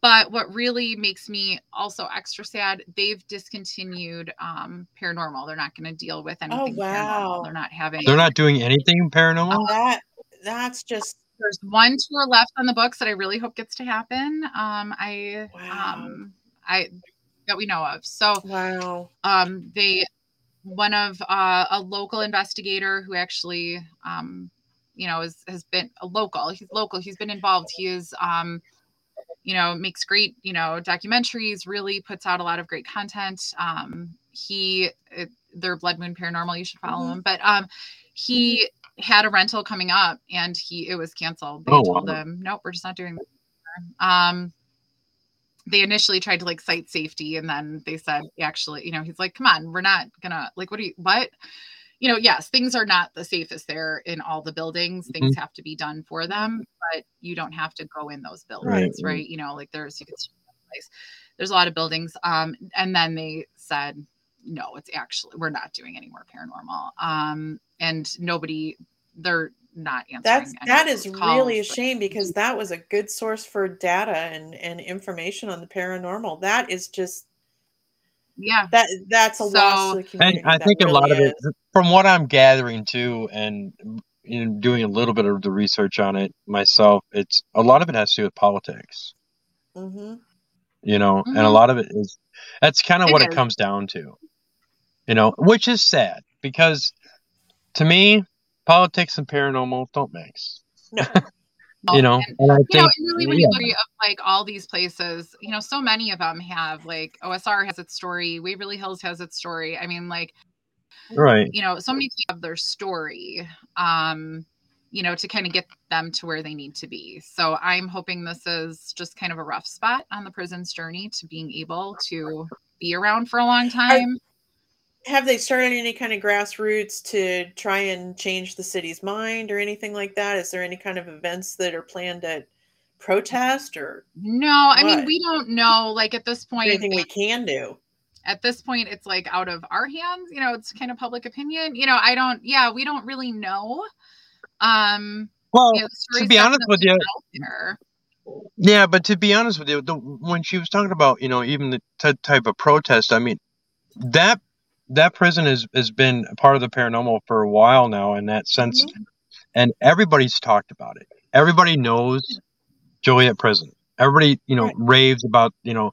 but what really makes me also extra sad, they've discontinued um, paranormal. They're not going to deal with oh, anything. Oh wow! Paranormal. They're not having. They're not doing anything paranormal. that that's just. There's one tour left on the books that I really hope gets to happen. Um, I wow. um, I that we know of. So wow. Um, they one of uh, a local investigator who actually um, you know, is, has been a local. He's local. He's been involved. He is um, you know, makes great, you know, documentaries, really puts out a lot of great content. Um, he, it, their Blood Moon Paranormal, you should follow mm-hmm. him. But um, he had a rental coming up and he, it was canceled. They oh, told wow. him, nope, we're just not doing that. Um, they initially tried to like cite safety and then they said, actually, you know, he's like, come on, we're not gonna, like, what do you, what? You know, yes, things are not the safest there in all the buildings. Mm-hmm. Things have to be done for them, but you don't have to go in those buildings, right? right? You know, like there's you could place. There's a lot of buildings. Um, and then they said, no, it's actually we're not doing any more paranormal. Um, and nobody they're not answering. That's that is calls, really a shame because that was a good source for data and and information on the paranormal. That is just yeah that that's a so, loss to the community and i think really a lot is. of it from what i'm gathering too and you know, doing a little bit of the research on it myself it's a lot of it has to do with politics mm-hmm. you know mm-hmm. and a mm-hmm. lot of it is that's kind of what is. it comes down to you know which is sad because to me politics and paranormal don't mix no you know, and, and I you think, know, really when yeah. you look at like all these places, you know, so many of them have like OSR has its story, Waverly Hills has its story. I mean, like, right? You know, so many have their story, um, you know, to kind of get them to where they need to be. So I'm hoping this is just kind of a rough spot on the prison's journey to being able to be around for a long time. Are, have they started any kind of grassroots to try and change the city's mind or anything like that? Is there any kind of events that are planned at protest or no i what? mean we don't know like at this point anything we can do at this point it's like out of our hands you know it's kind of public opinion you know i don't yeah we don't really know um well you know, to be honest with you yeah but to be honest with you the, when she was talking about you know even the t- type of protest i mean that that prison has has been part of the paranormal for a while now in that sense, mm-hmm. and everybody's talked about it. Everybody knows Joliet Prison. Everybody, you know, right. raves about you know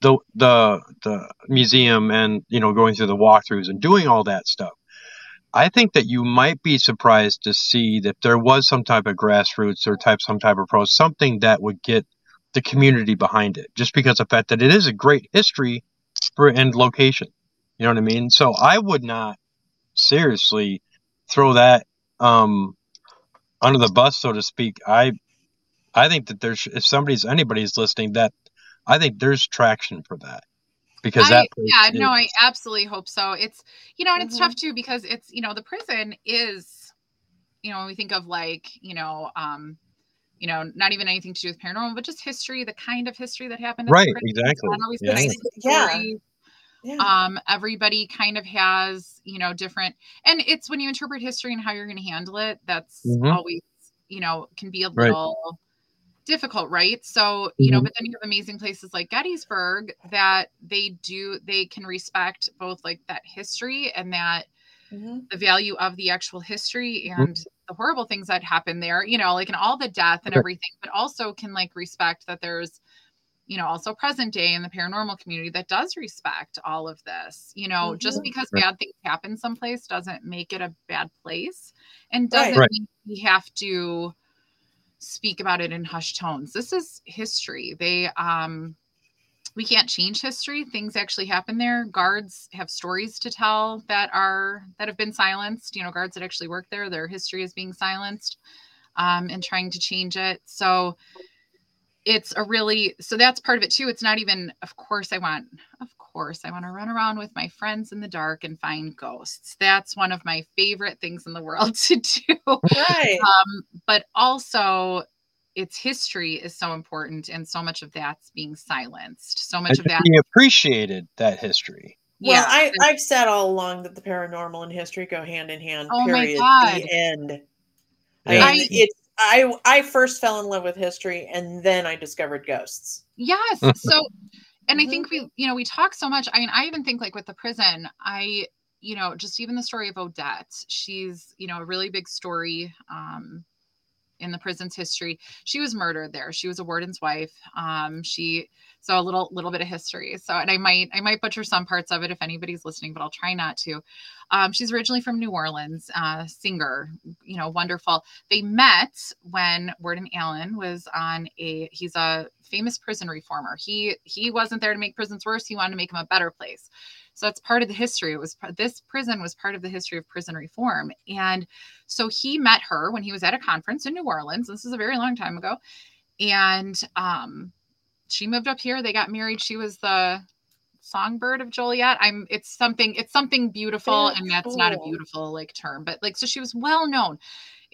the the the museum and you know going through the walkthroughs and doing all that stuff. I think that you might be surprised to see that there was some type of grassroots or type some type of pro something that would get the community behind it, just because of the fact that it is a great history for and location. You know what I mean? So I would not seriously throw that um, under the bus, so to speak. I I think that there's if somebody's anybody's listening that I think there's traction for that. because I, that yeah, place no, I absolutely hope so. It's you know, and it's Mhm. tough too because it's you know the prison is, you know, when we think of like you know, um, you know, not even anything to do with paranormal, but just history, the kind of history that happened. Right, exactly. not always the Yeah. nicest Yeah. Yeah. um everybody kind of has you know different and it's when you interpret history and how you're going to handle it that's Mhm. always you know can be a Right. little difficult right so you know Mhm. but then you have amazing places like gettysburg that they do they can respect both like that history and that Mhm. the value of the actual history Mm-hmm. and the horrible things that happen there you know like and all the death and Right. everything but also can like respect that there's you know also present day in the paranormal community that does respect all of this you know just Mhm. because Right. bad things happen someplace doesn't make it a bad place and doesn't Right. mean we have to speak about it in hushed tones this is history they um we can't change history things actually happen there guards have stories to tell that are that have been silenced you know guards that actually work there their history is being silenced um, and trying to change it so it's a really so that's part of it too it's not even of course i want of course i want to run around with my friends in the dark and find ghosts that's one of my favorite things in the world to do Right. um, but also its history is so important and so much of that's being silenced so much of that be appreciated that history. Well, I, I've said all along that the paranormal and history go hand in hand. Oh my. God. The end. Yeah. I mean, it's I I first fell in love with history and then I discovered ghosts. Yes. So, and I Mhm. think we, you know, we talk so much. I mean, I even think like with the prison, I, you know, just even the story of Odette, she's, you know, a really big story um, in the prison's history. She was murdered there. She was a warden's wife. Um, she, so a little, little bit of history. So, and I might, I might butcher some parts of it if anybody's listening, but I'll try not to. Um, she's originally from New Orleans, uh, singer, you know, wonderful they met when Warden Allen was on a he's a famous prison reformer. He he wasn't there to make prisons worse, he wanted to make them a better place. So that's part of the history. It was this prison was part of the history of prison reform. And so he met her when he was at a conference in New Orleans. This is a very long time ago. And um she moved up here, they got married. She was the songbird of Joliet. I'm it's something it's something beautiful Very and that's not a beautiful like term, but like so she was well known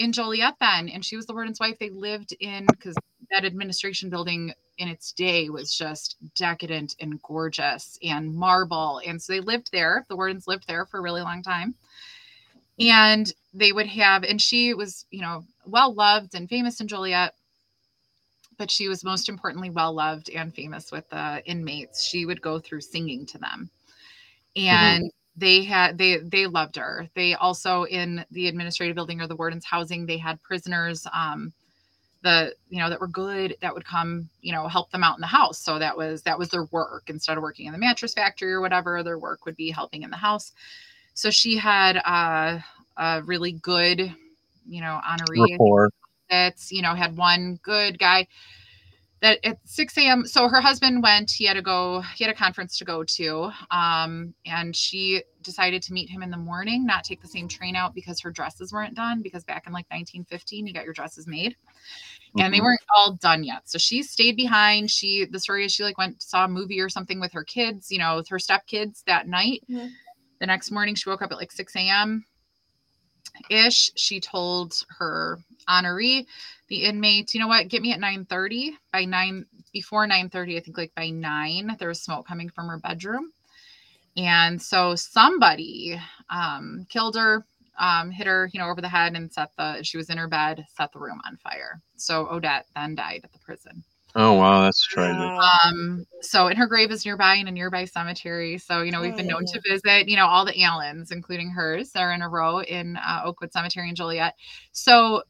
in Joliet then, and she was the warden's wife. They lived in because that administration building in its day was just decadent and gorgeous and marble. And so they lived there. The wardens lived there for a really long time. And they would have, and she was, you know, well loved and famous in Joliet, but she was most importantly well loved and famous with the inmates. She would go through singing to them. Mm-hmm. And they had they they loved her. They also in the administrative building or the warden's housing they had prisoners um the you know that were good that would come you know help them out in the house. So that was that was their work. Instead of working in the mattress factory or whatever their work would be helping in the house. So she had uh, a really good you know honoree. That's you know had one good guy that at 6 a.m so her husband went he had to go he had a conference to go to um and she decided to meet him in the morning not take the same train out because her dresses weren't done because back in like 1915 you got your dresses made. And they Mhm. weren't all done yet. So she stayed behind. She the story is she like went saw a movie or something with her kids you know with her stepkids that night. Mhm. the next morning she woke up at like 6 a.m ish. She told her honoree the inmates you know what get me at 9 30 by 9 before 9 30 i think like by 9 there was smoke coming from her bedroom and so somebody um, killed her um, hit her you know over the head and set the she was in her bed set the room on fire so odette then died at the prison Oh wow, that's tragic. Um, so and her grave is nearby in a nearby cemetery. So, you know, we've been known Oh. to visit, you know, all the Allens, including hers, are in a row in uh, Oakwood Cemetery in Joliet. So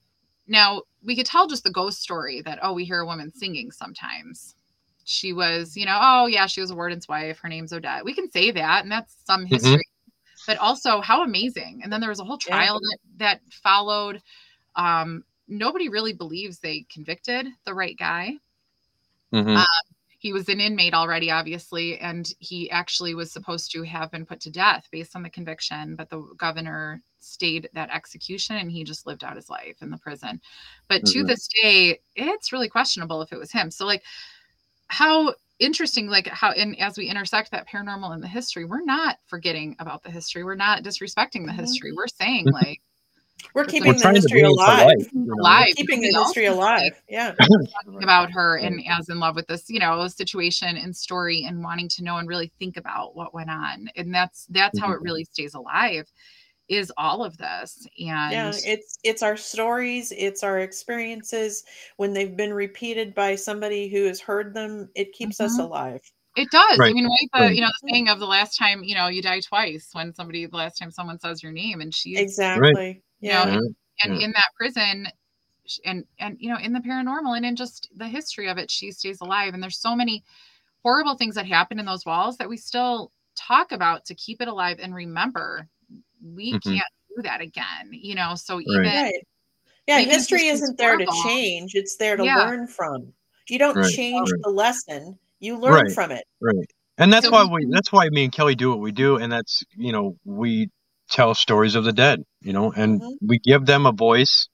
now we could tell just the ghost story that, oh, we hear a woman singing sometimes. She was, you know, oh yeah, she was a warden's wife. Her name's Odette. We can say that, and that's some history. But also, how amazing! And then there was a whole Yeah. trial that that followed. Um, nobody really believes they convicted the right guy Mhm. uh, he was an inmate already obviously and he actually was supposed to have been put to death based on the conviction but the governor stayed that execution and he just lived out his life in the prison but to Mhm. this day it's really questionable if it was him so like how interesting like how and as we intersect that paranormal and the history we're not forgetting about the history we're not disrespecting the Mhm. history we're saying like We're We're keeping the trying history bring it to alive. life, you know? alive Keeping the also history alive. Yeah. about her and as in love with this you know situation and story and wanting to know and really think about what went on and that's that's how it really stays alive is all of this and Yeah, it's it's our stories, it's our experiences when they've been repeated by somebody who has heard them, it keeps us Mhm. alive. It does. I mean, right? The right. you know the saying of the last time you know you die twice when somebody the last time someone says your name and she's Exactly. You Yeah. know, and Yeah. in that prison and and you know in the paranormal and in just the history of it she stays alive and there's so many horrible things that happen in those walls that we still talk about to keep it alive and remember we Mhm. can't do that again you know so even Right. Yeah, Even history isn't there to change, it's there to Yeah. learn from. You don't Right, change right. the lesson, you learn Right. from it. Right. And that's So why we, we that's why me and Kelly do what we do and that's you know we tell stories of the dead, you know, and Mhm. we give them a voice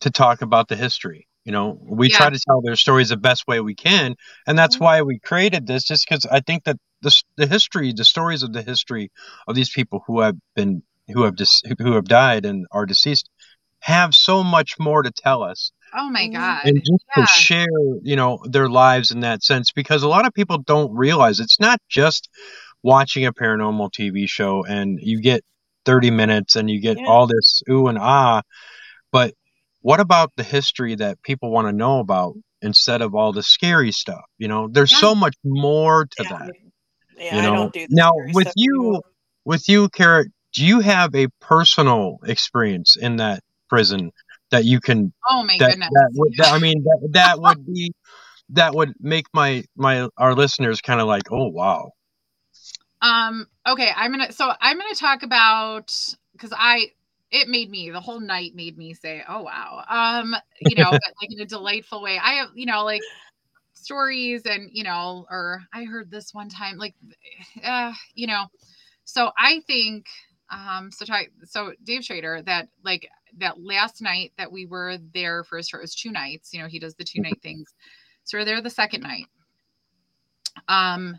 to talk about the history. You know, we Yeah. try to tell their stories the best way we can, and that's Mhm. why we created this just cuz I think that the the history, the stories of the history of these people who have been who have dis, who have died and are deceased have so much more to tell us oh my Mhm. god and just yeah. to share you know their lives in that sense because a lot of people don't realize it's not just watching a paranormal tv show and you get 30 minutes and you get Yeah. all this ooh and ah. But what about the history that people want to know about instead of all the scary stuff you know? There's Yeah. so much more to Yeah, that yeah, you I know? don't do now with you with you Kara, do you have a personal experience in that prison that you can oh my that goodness. that would that, I mean that that would be that would make my my our listeners kind of like oh wow Um, okay, I'm gonna so I'm gonna talk about because I it made me the whole night made me say, oh wow. Um, you know, like in a delightful way. I have, you know, like stories and you know, or I heard this one time, like uh, you know, so I think um so so Dave Schrader that like that last night that we were there for his tour it was two nights, you know, he does the two night things. So we're there the second night. Um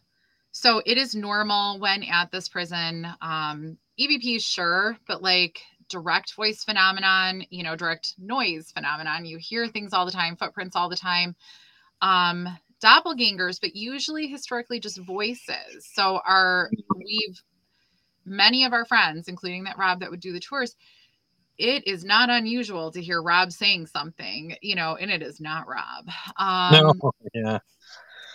so it is normal when at this prison. Um, EVP, sure, but like direct voice phenomenon, you know, direct noise phenomenon. You hear things all the time, footprints all the time. Um, doppelgangers, but usually historically just voices. So our we've many of our friends, including that Rob that would do the tours, it is not unusual to hear Rob saying something, you know, and it is not Rob. Um, no yeah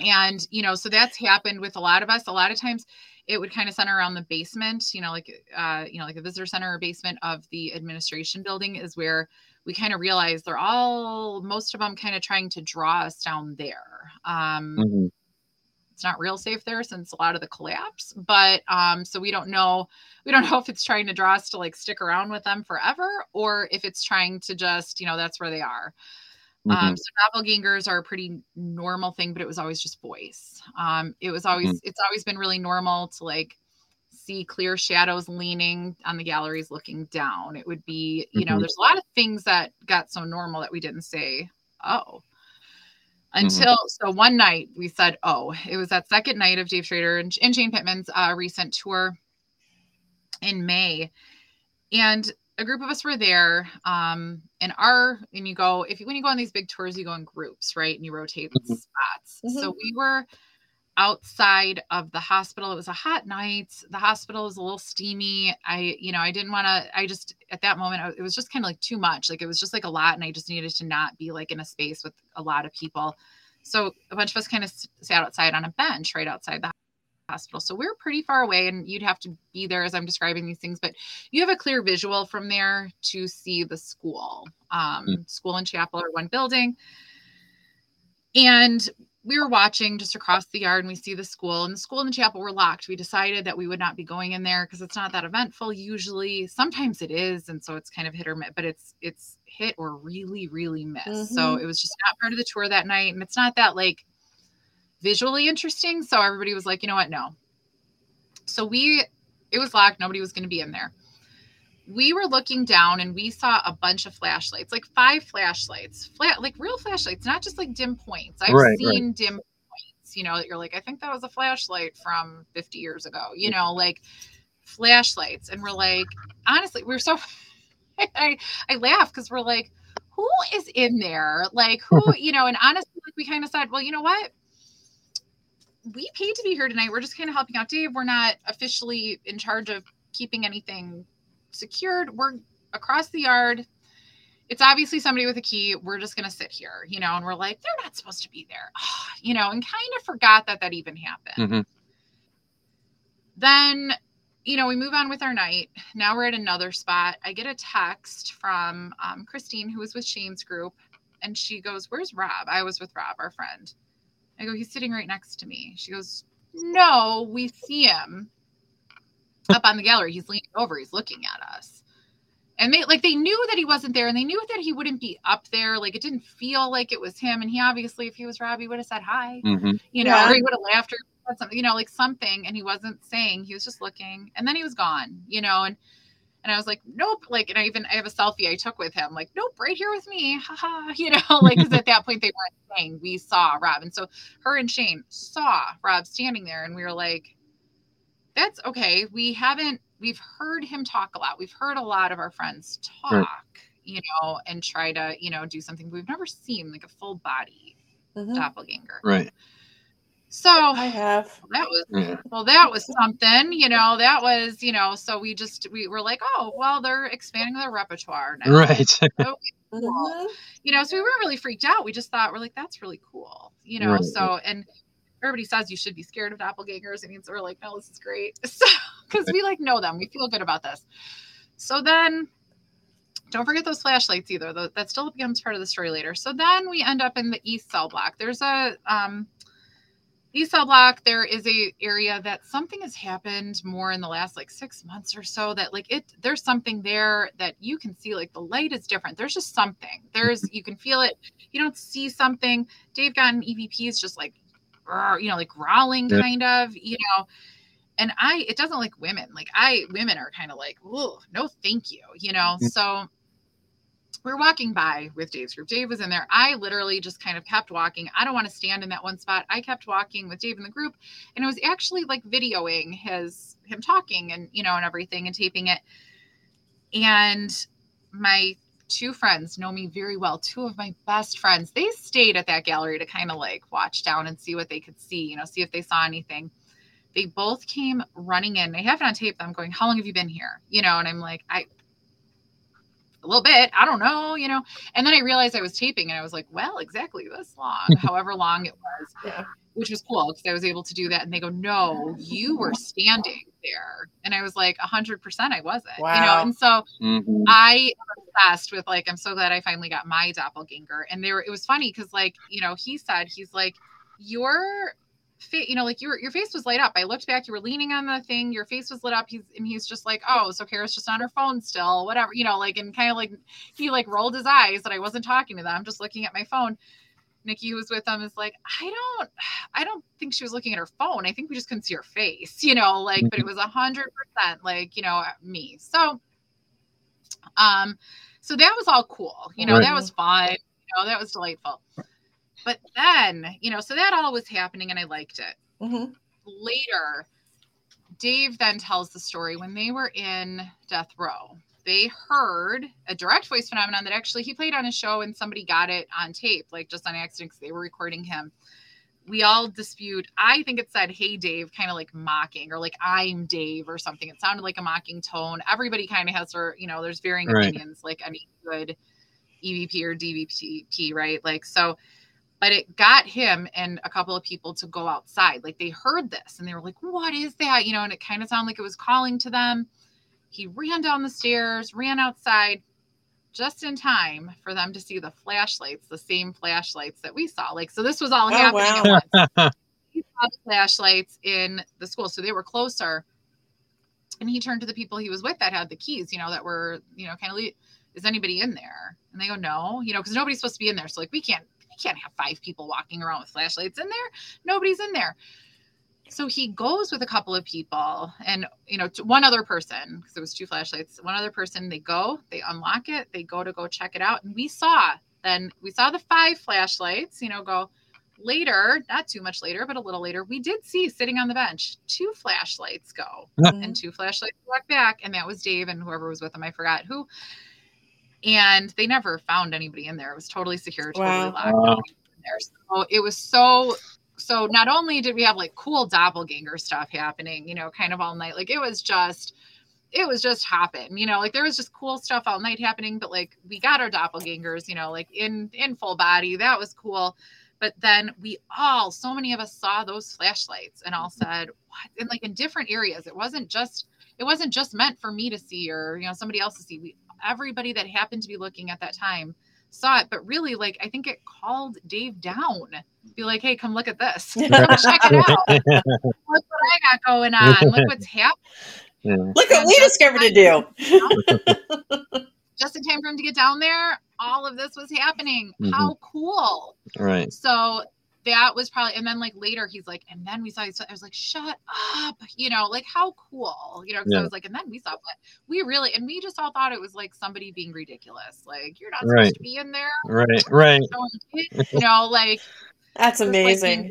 and you know so that's happened with a lot of us. A lot of times it would kind of center around the basement you know like uh you know like a visitor center or basement of the administration building is where we kind of realize they're all most of them kind of trying to draw us down there. Um Mhm. it's not real safe there since a lot of the collapse but um so we don't know we don't know if it's trying to draw us to like stick around with them forever or if it's trying to just you know that's where they are Mhm. um, so doppelgangers are a pretty normal thing, but it was always just voice. Um, it was always it's always been really normal to like see clear shadows leaning on the galleries looking down. It would be, you know, Mhm. there's a lot of things that got so normal that we didn't say, oh. Until so one night we said, oh, it was that second night of Dave Schrader and, and Shane Pittman's uh, recent tour in May. And a group of us were there um and our and you go if you when you go on these big tours you go in groups right? And you rotate Mhm. spots. So Mhm. we were outside of the hospital. It was a hot night. The hospital was a little steamy. I you know i didn't want to i just at that moment I- it was just kind of like too much. Like it was just like a lot and i just needed to not be like in a space with a lot of people. So a bunch of us kind of sat outside on a bench right outside the hospital. So we're pretty far away and you'd have to be there as i'm describing these things but you have a clear visual from there to see the school. Um, Mm. school and chapel are one building. And we were watching just across the yard and we see the school and the school and the chapel were locked. We decided that we would not be going in there because it's not that eventful usually. Sometimes it is and so it's kind of hit or miss but it's it's hit or really really miss. So Mhm. it was just not part of the tour that night and it's not that like visually interesting so everybody was like you know what no so we it was locked nobody was going to be in there we were looking down and we saw a bunch of flashlights like five flashlights flat like real flashlights not just like dim points i've Right, right. seen dim points you know, that you're like, I think that was a flashlight from 50 years ago, you mm-hmm. know, like flashlights. And we're like, honestly, we're so, I, I laugh because we're like, who is in there? Like, who, you know, and honestly, like we kind of said, well, you know what? We paid to be here tonight. We're just kind of helping out Dave. We're not officially in charge of keeping anything secured. We're across the yard. It's obviously somebody with a key. We're just going to sit here, you know, and we're like, they're not supposed to be there, you know, and kind of forgot that that even happened. hmm Then, you know, we move on with our night. Now we're at another spot. I get a text from um, Christine, who was with Shane's group, and she goes, Where's Rob? I was with Rob, our friend. I go, He's sitting right next to me. She goes, No, we see him up on the gallery. He's leaning over, he's looking at us. And they like they knew that he wasn't there and they knew that he wouldn't be up there. Like it didn't feel like it was him. And he obviously, if he was Rob, he would have said hi hmm you know, Yeah. or he would have laughed or said something, you know, like something, and he wasn't saying, he was just looking, and then he was gone, you know, and and I was like, nope, like, and I even I have a selfie I took with him, like, nope, right here with me, haha, you know, like, because at that point they weren't saying we saw Rob, and so her and Shane saw Rob standing there, and we were like, that's okay, we haven't, we've heard him talk a lot, we've heard a lot of our friends talk, Right. you know, and try to, you know, do something, we've never seen like a full body Mhm. doppelganger. Right. So I have. that was Yeah. well, that was something, you know, that was, you know, so we just we were like, oh, well, they're expanding their repertoire now. Right. Mhm. You know, so we weren't really freaked out. We just thought we're like, that's really cool. You know, Right. so and everybody says you should be scared of doppelgangers. And so we're like, no, this is great. So because we like know them. We feel good about this. So then don't forget those flashlights either. Tho- That still becomes part of the story later. So then we end up in the east cell block. There's a um east cell block. There is a area that something has happened more in the last like six months or so that like it there's something there that you can see like the light is different. There's just something. There's you can feel it. You don't see something. Dave got an EVP is just like you know, like growling kind of, you know. And I, it doesn't like women. Like I, women are kind of like, oh, no, thank you, you know. Mm. We're walking by with Dave's group. Dave was in there. I literally just kind of kept walking. I don't want to stand in that one spot. I kept walking with Dave in the group, and it was actually like videoing his him talking and you know and everything and taping it. And my two friends know me very well. Two of my best friends. They stayed at that gallery to kind of like watch down and see what they could see. You know, see if they saw anything. They both came running in. I have it on tape. I'm going, how long have you been here? You know, and I'm like, I a little bit. I don't know, you know. And then I realized I was taping and I was like, well, exactly this long, however long it was, Yeah. which was cool because I was able to do that. And they go, no, you were standing there. And I was like, 100% I wasn't, you know. And so Mhm. I am obsessed with like, I'm so glad I finally got my doppelganger. And they were, it was funny because like, you know, he said, he's like, your face, you know, like your your face was light up. I looked back, you were leaning on the thing, your face was lit up. He's and he's just like, oh, so Kara's just on her phone still, whatever, you know, like and kind of like he like rolled his eyes that I wasn't talking to them. I'm just looking at my phone. Nikki, who was with them, is like, I don't, I don't think she was looking at her phone. I think we just couldn't see her face, you know, like, but it was a hundred percent like, you know, me. So, um, so that was all cool, you know, Right. that was fun, you know, that was delightful. But then, you know, so that all was happening and I liked it. Mhm. Later, Dave then tells the story when they were in death row. They heard a direct voice phenomenon that actually he played on a show and somebody got it on tape, like just on accident because they were recording him. We all dispute. I think it said, Hey, Dave, kind of like mocking, or like I'm Dave, or something. It sounded like a mocking tone. Everybody kind of has their, you know, there's varying Right. opinions, like any good EVP or DVP, right? Like, so but it got him and a couple of people to go outside. Like they heard this and they were like, What is that? You know, and it kind of sounded like it was calling to them. He ran down the stairs, ran outside just in time for them to see the flashlights, the same flashlights that we saw. Like, so this was all Oh, happening wow. at once. He saw the flashlights in the school, so they were closer. And he turned to the people he was with that had the keys, you know, that were, you know, kind of, le- is anybody in there? And they go, no, you know, because nobody's supposed to be in there. So like, we can't, we can't have five people walking around with flashlights in there. Nobody's in there. So he goes with a couple of people and, you know, to one other person, because it was two flashlights, one other person, they go, they unlock it, they go to go check it out. And we saw, then we saw the five flashlights, you know, go later, not too much later, but a little later, we did see sitting on the bench two flashlights go Mhm. and two flashlights walk back. And that was Dave and whoever was with him. I forgot who. And they never found anybody in there. It was totally secure, totally Wow. locked. Wow. in there. So it was so so not only did we have like cool doppelganger stuff happening, you know, kind of all night, like it was just it was just hopping, you know, like there was just cool stuff all night happening, but like we got our doppelgangers, you know, like in in full body. That was cool. But then we all, so many of us saw those flashlights and all mm-hmm. said, what? And like in different areas. It wasn't just, it wasn't just meant for me to see or, you know, somebody else to see. We everybody that happened to be looking at that time saw it. But really, like I think it called Dave down. Be like, hey, come look at this. Check it out. Look what I got going on. Look what's happening. Yeah. Look what we discovered to do. Just in time for him to get down there, all of this was happening. Mhm. How cool. Right. So that was probably, and then like later he's like, and then we saw, I was like, shut up, you know, like how cool, you know, because I was like, and then we saw, but we really, and we just all thought it was like somebody being ridiculous. Like, you're not Right. supposed to be in there. Right. Right. showing You know, like, That's just, like, amazing.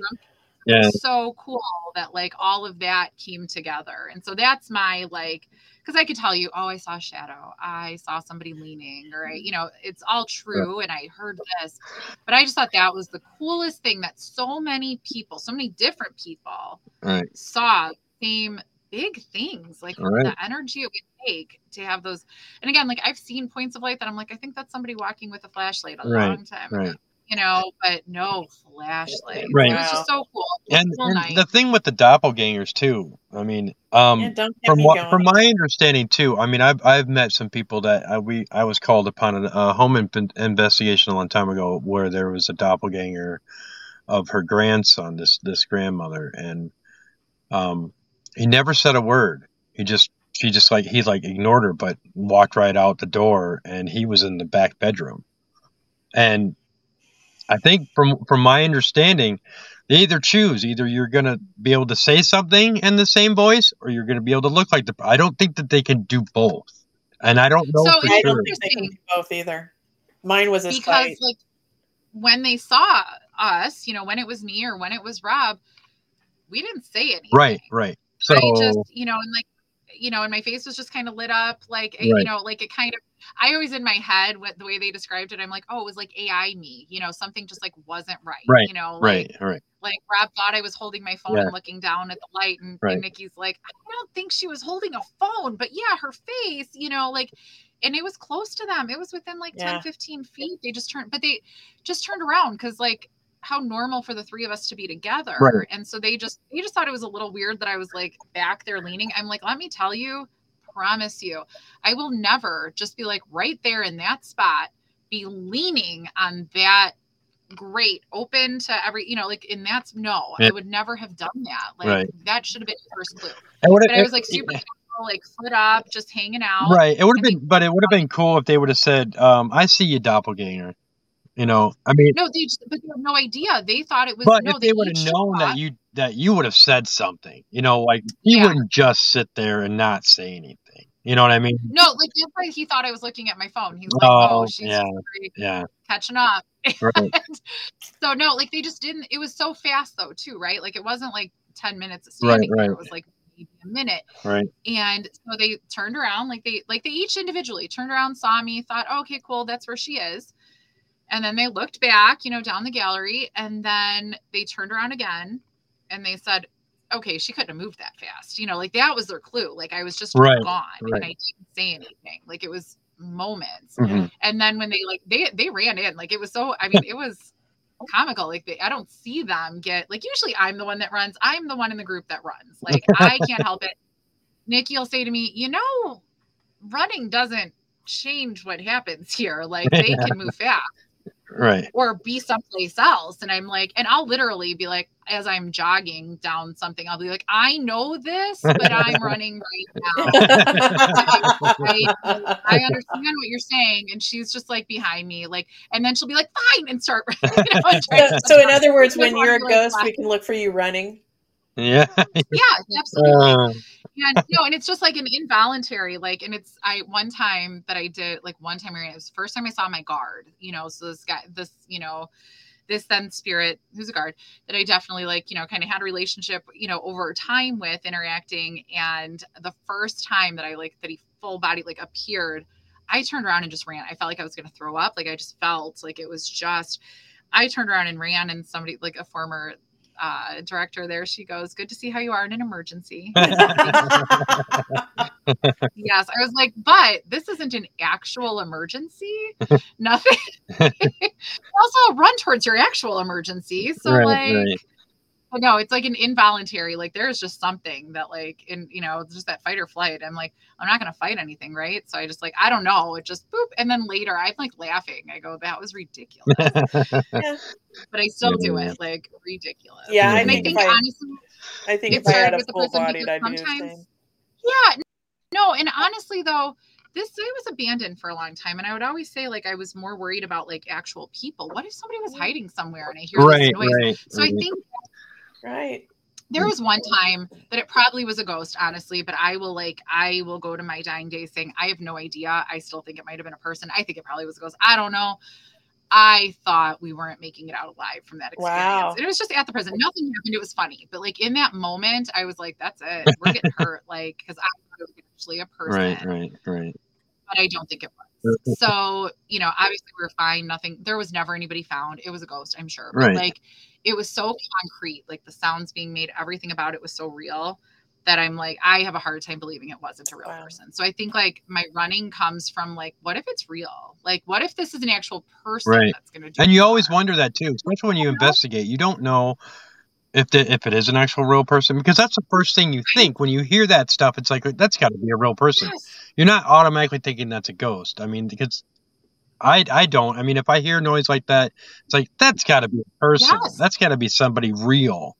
Yeah. so cool that like all of that came together. And so that's my like, because I could tell you, oh, I saw a shadow, I saw somebody leaning, or I, mm. you know, it's all true, and I heard this, but I just thought that was the coolest thing that so many people, so many different people, Right. saw same big things, like Right. the energy it would take to have those. And again, like I've seen points of light that I'm like, I think that's somebody walking with a flashlight a Right, long time right. You know, but no flashlight. Right. It was just so cool. And, Cool and night. the thing with the doppelgangers too. I mean, um, Yeah, from me what from my understanding too i mean i've i've met some people that I, we i was called upon a, a home in- investigation a long time ago where there was a doppelganger of her grandson this this grandmother and um he never said a word he just she just like he like ignored her but walked right out the door and he was in the back bedroom and i think from from my understanding they either choose either you're going to be able to say something in the same voice or you're going to be able to look like the i don't think that they can do both and i don't know So for it's I sure don't think they can do both either. Mine was a because spite. like when they saw us, you know, when it was me or when it was Rob, we didn't say anything. right right so I just, you know, and like, you know, and my face was just kind of lit up, like, Right. you know, like it kind of. I always in my head, what the way they described it, I'm like, oh, it was like AI me, you know, something just like wasn't right, Right, you know, like, right right like Rob thought I was holding my phone Yeah. and looking down at the light, and, Right. and Nikki's like, I don't think she was holding a phone, but yeah, her face, you know, like, and it was close to them. It was within like Yeah. 10, 15 feet. They just turned, but they just turned around because like how normal for the three of us to be together. Right. And so they just they just thought it was a little weird that I was like back there leaning. I'm like, let me tell you, promise you, I will never just be like right there in that spot, be leaning on that great open to every you know like in that's no Yeah. i would never have done that. Like Right. that should have been the first clue. But it- i was like super casual, like foot up just hanging out. Right. It would have been but it would have been cool if they would have said um i see you doppelganger. You know i mean no they just but they have no idea. They thought it was but no if they would have known that you that you would have said something you know like he Yeah. wouldn't just sit there and not say anything you know what i mean? No like that's why he thought i was looking at my phone. He's like Oh, oh, she's yeah. yeah. catching up. Right. so no like they just didn't it was so fast though too right? Like it wasn't like 10 minutes of standing there right. it was like maybe a minute. Right. And so they turned around like they like they each individually turned around saw me thought oh, okay cool that's where she is. And then they looked back you know down the gallery and then they turned around again and they said okay she couldn't have moved that fast you know like that was their clue like i was just Right, gone right. and i didn't say anything like it was moments Mhm. and then when they like they they ran in like it was so i mean it was comical like they, i don't see them get like usually i'm the one that runs i'm the one in the group that runs like i can't help it nikki will say to me you know running doesn't change what happens here like they can move fast right or be someplace else and i'm like and i'll literally be like as i'm jogging down something i'll be like i know this but i'm running right now I, I understand what you're saying. And she's just like behind me, like, and then she'll be like, fine, and start. You know, so, so in other words, when you're a ghost, like- we can look for you running. Yeah yeah, absolutely. Uh, and no, and it's just like an involuntary, like, and it's I one time that I did, like one time, it was the first time I saw my guard, you know, so this guy, this, you know, this then spirit who's a guard that I definitely like, you know, kind of had a relationship, you know, over time with interacting. And the first time that I like that he full body like appeared, I turned around and just ran. I felt like I was going to throw up. Like I just felt like it was just, I turned around and ran, and somebody, like a former uh, director there, she goes, Good to see how you are in an emergency. yes, I was like, But this isn't an actual emergency. Nothing. also, run towards your actual emergency. So, right, like, right no, it's like an involuntary, like there's just something that like in you know, just that fight or flight. I'm like, I'm not gonna fight anything, right? So I just like, I don't know, it just boop. And then later I'm like laughing. I go, that was ridiculous. yeah. But I still do it, like ridiculous. Yeah, I, think, I think I, honestly I think if I had a full body, I'd do the same. Yeah. No, and honestly though, this site was abandoned for a long time and i would always say like i was more worried about like actual people what if somebody was mm. hiding somewhere and i hear right, this noise right, so right. i mm-hmm. think Right. There was one time that it probably was a ghost, honestly, but I will like I will go to my dying day saying I have no idea. I still think it might have been a person. I think it probably was a ghost. I don't know. I thought we weren't making it out alive from that experience. Wow. It was just at the prison. Nothing happened. It was funny. But like in that moment, I was like, that's it. We're getting hurt. Like, because I thought it was actually a person. Right, right, right. But I don't think it was. so, you know, obviously we are fine. Nothing, there was never anybody found. It was a ghost, I'm sure. But right. like it was so concrete, like the sounds being made, everything about it was so real that I'm like, I have a hard time believing it wasn't a real wow. person. So I think like my running comes from like, what if it's real? Like, what if this is an actual person right. that's going to do? And you always wonder that too, especially when you investigate. You don't know if the, if it is an actual real person because that's the first thing you think when you hear that stuff. It's like that's got to be a real person. Yes. You're not automatically thinking that's a ghost. I mean, because I I don't. I mean, if I hear noise like that, it's like that's got to be a person. Yes. That's got to be somebody real.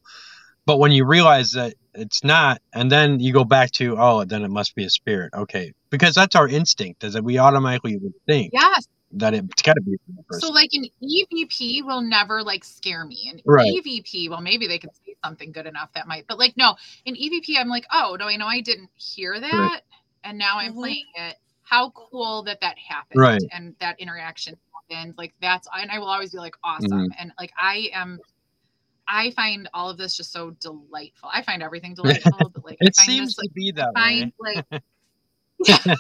But when you realize that it's not, and then you go back to oh, then it must be a spirit. Okay, because that's our instinct, is that we automatically would think. Yes. That it's got to be So, like an EVP will never like scare me. An right. EVP, well, maybe they can say something good enough that might, but like no, an EVP, I'm like, oh no, I know I didn't hear that, right. and now I'm mm-hmm. playing it how cool that that happened right. and that interaction happened. Like that's, and I will always be like awesome. Mm-hmm. And like I am, I find all of this just so delightful. I find everything delightful, but like it seems this, to be that find, way. Like,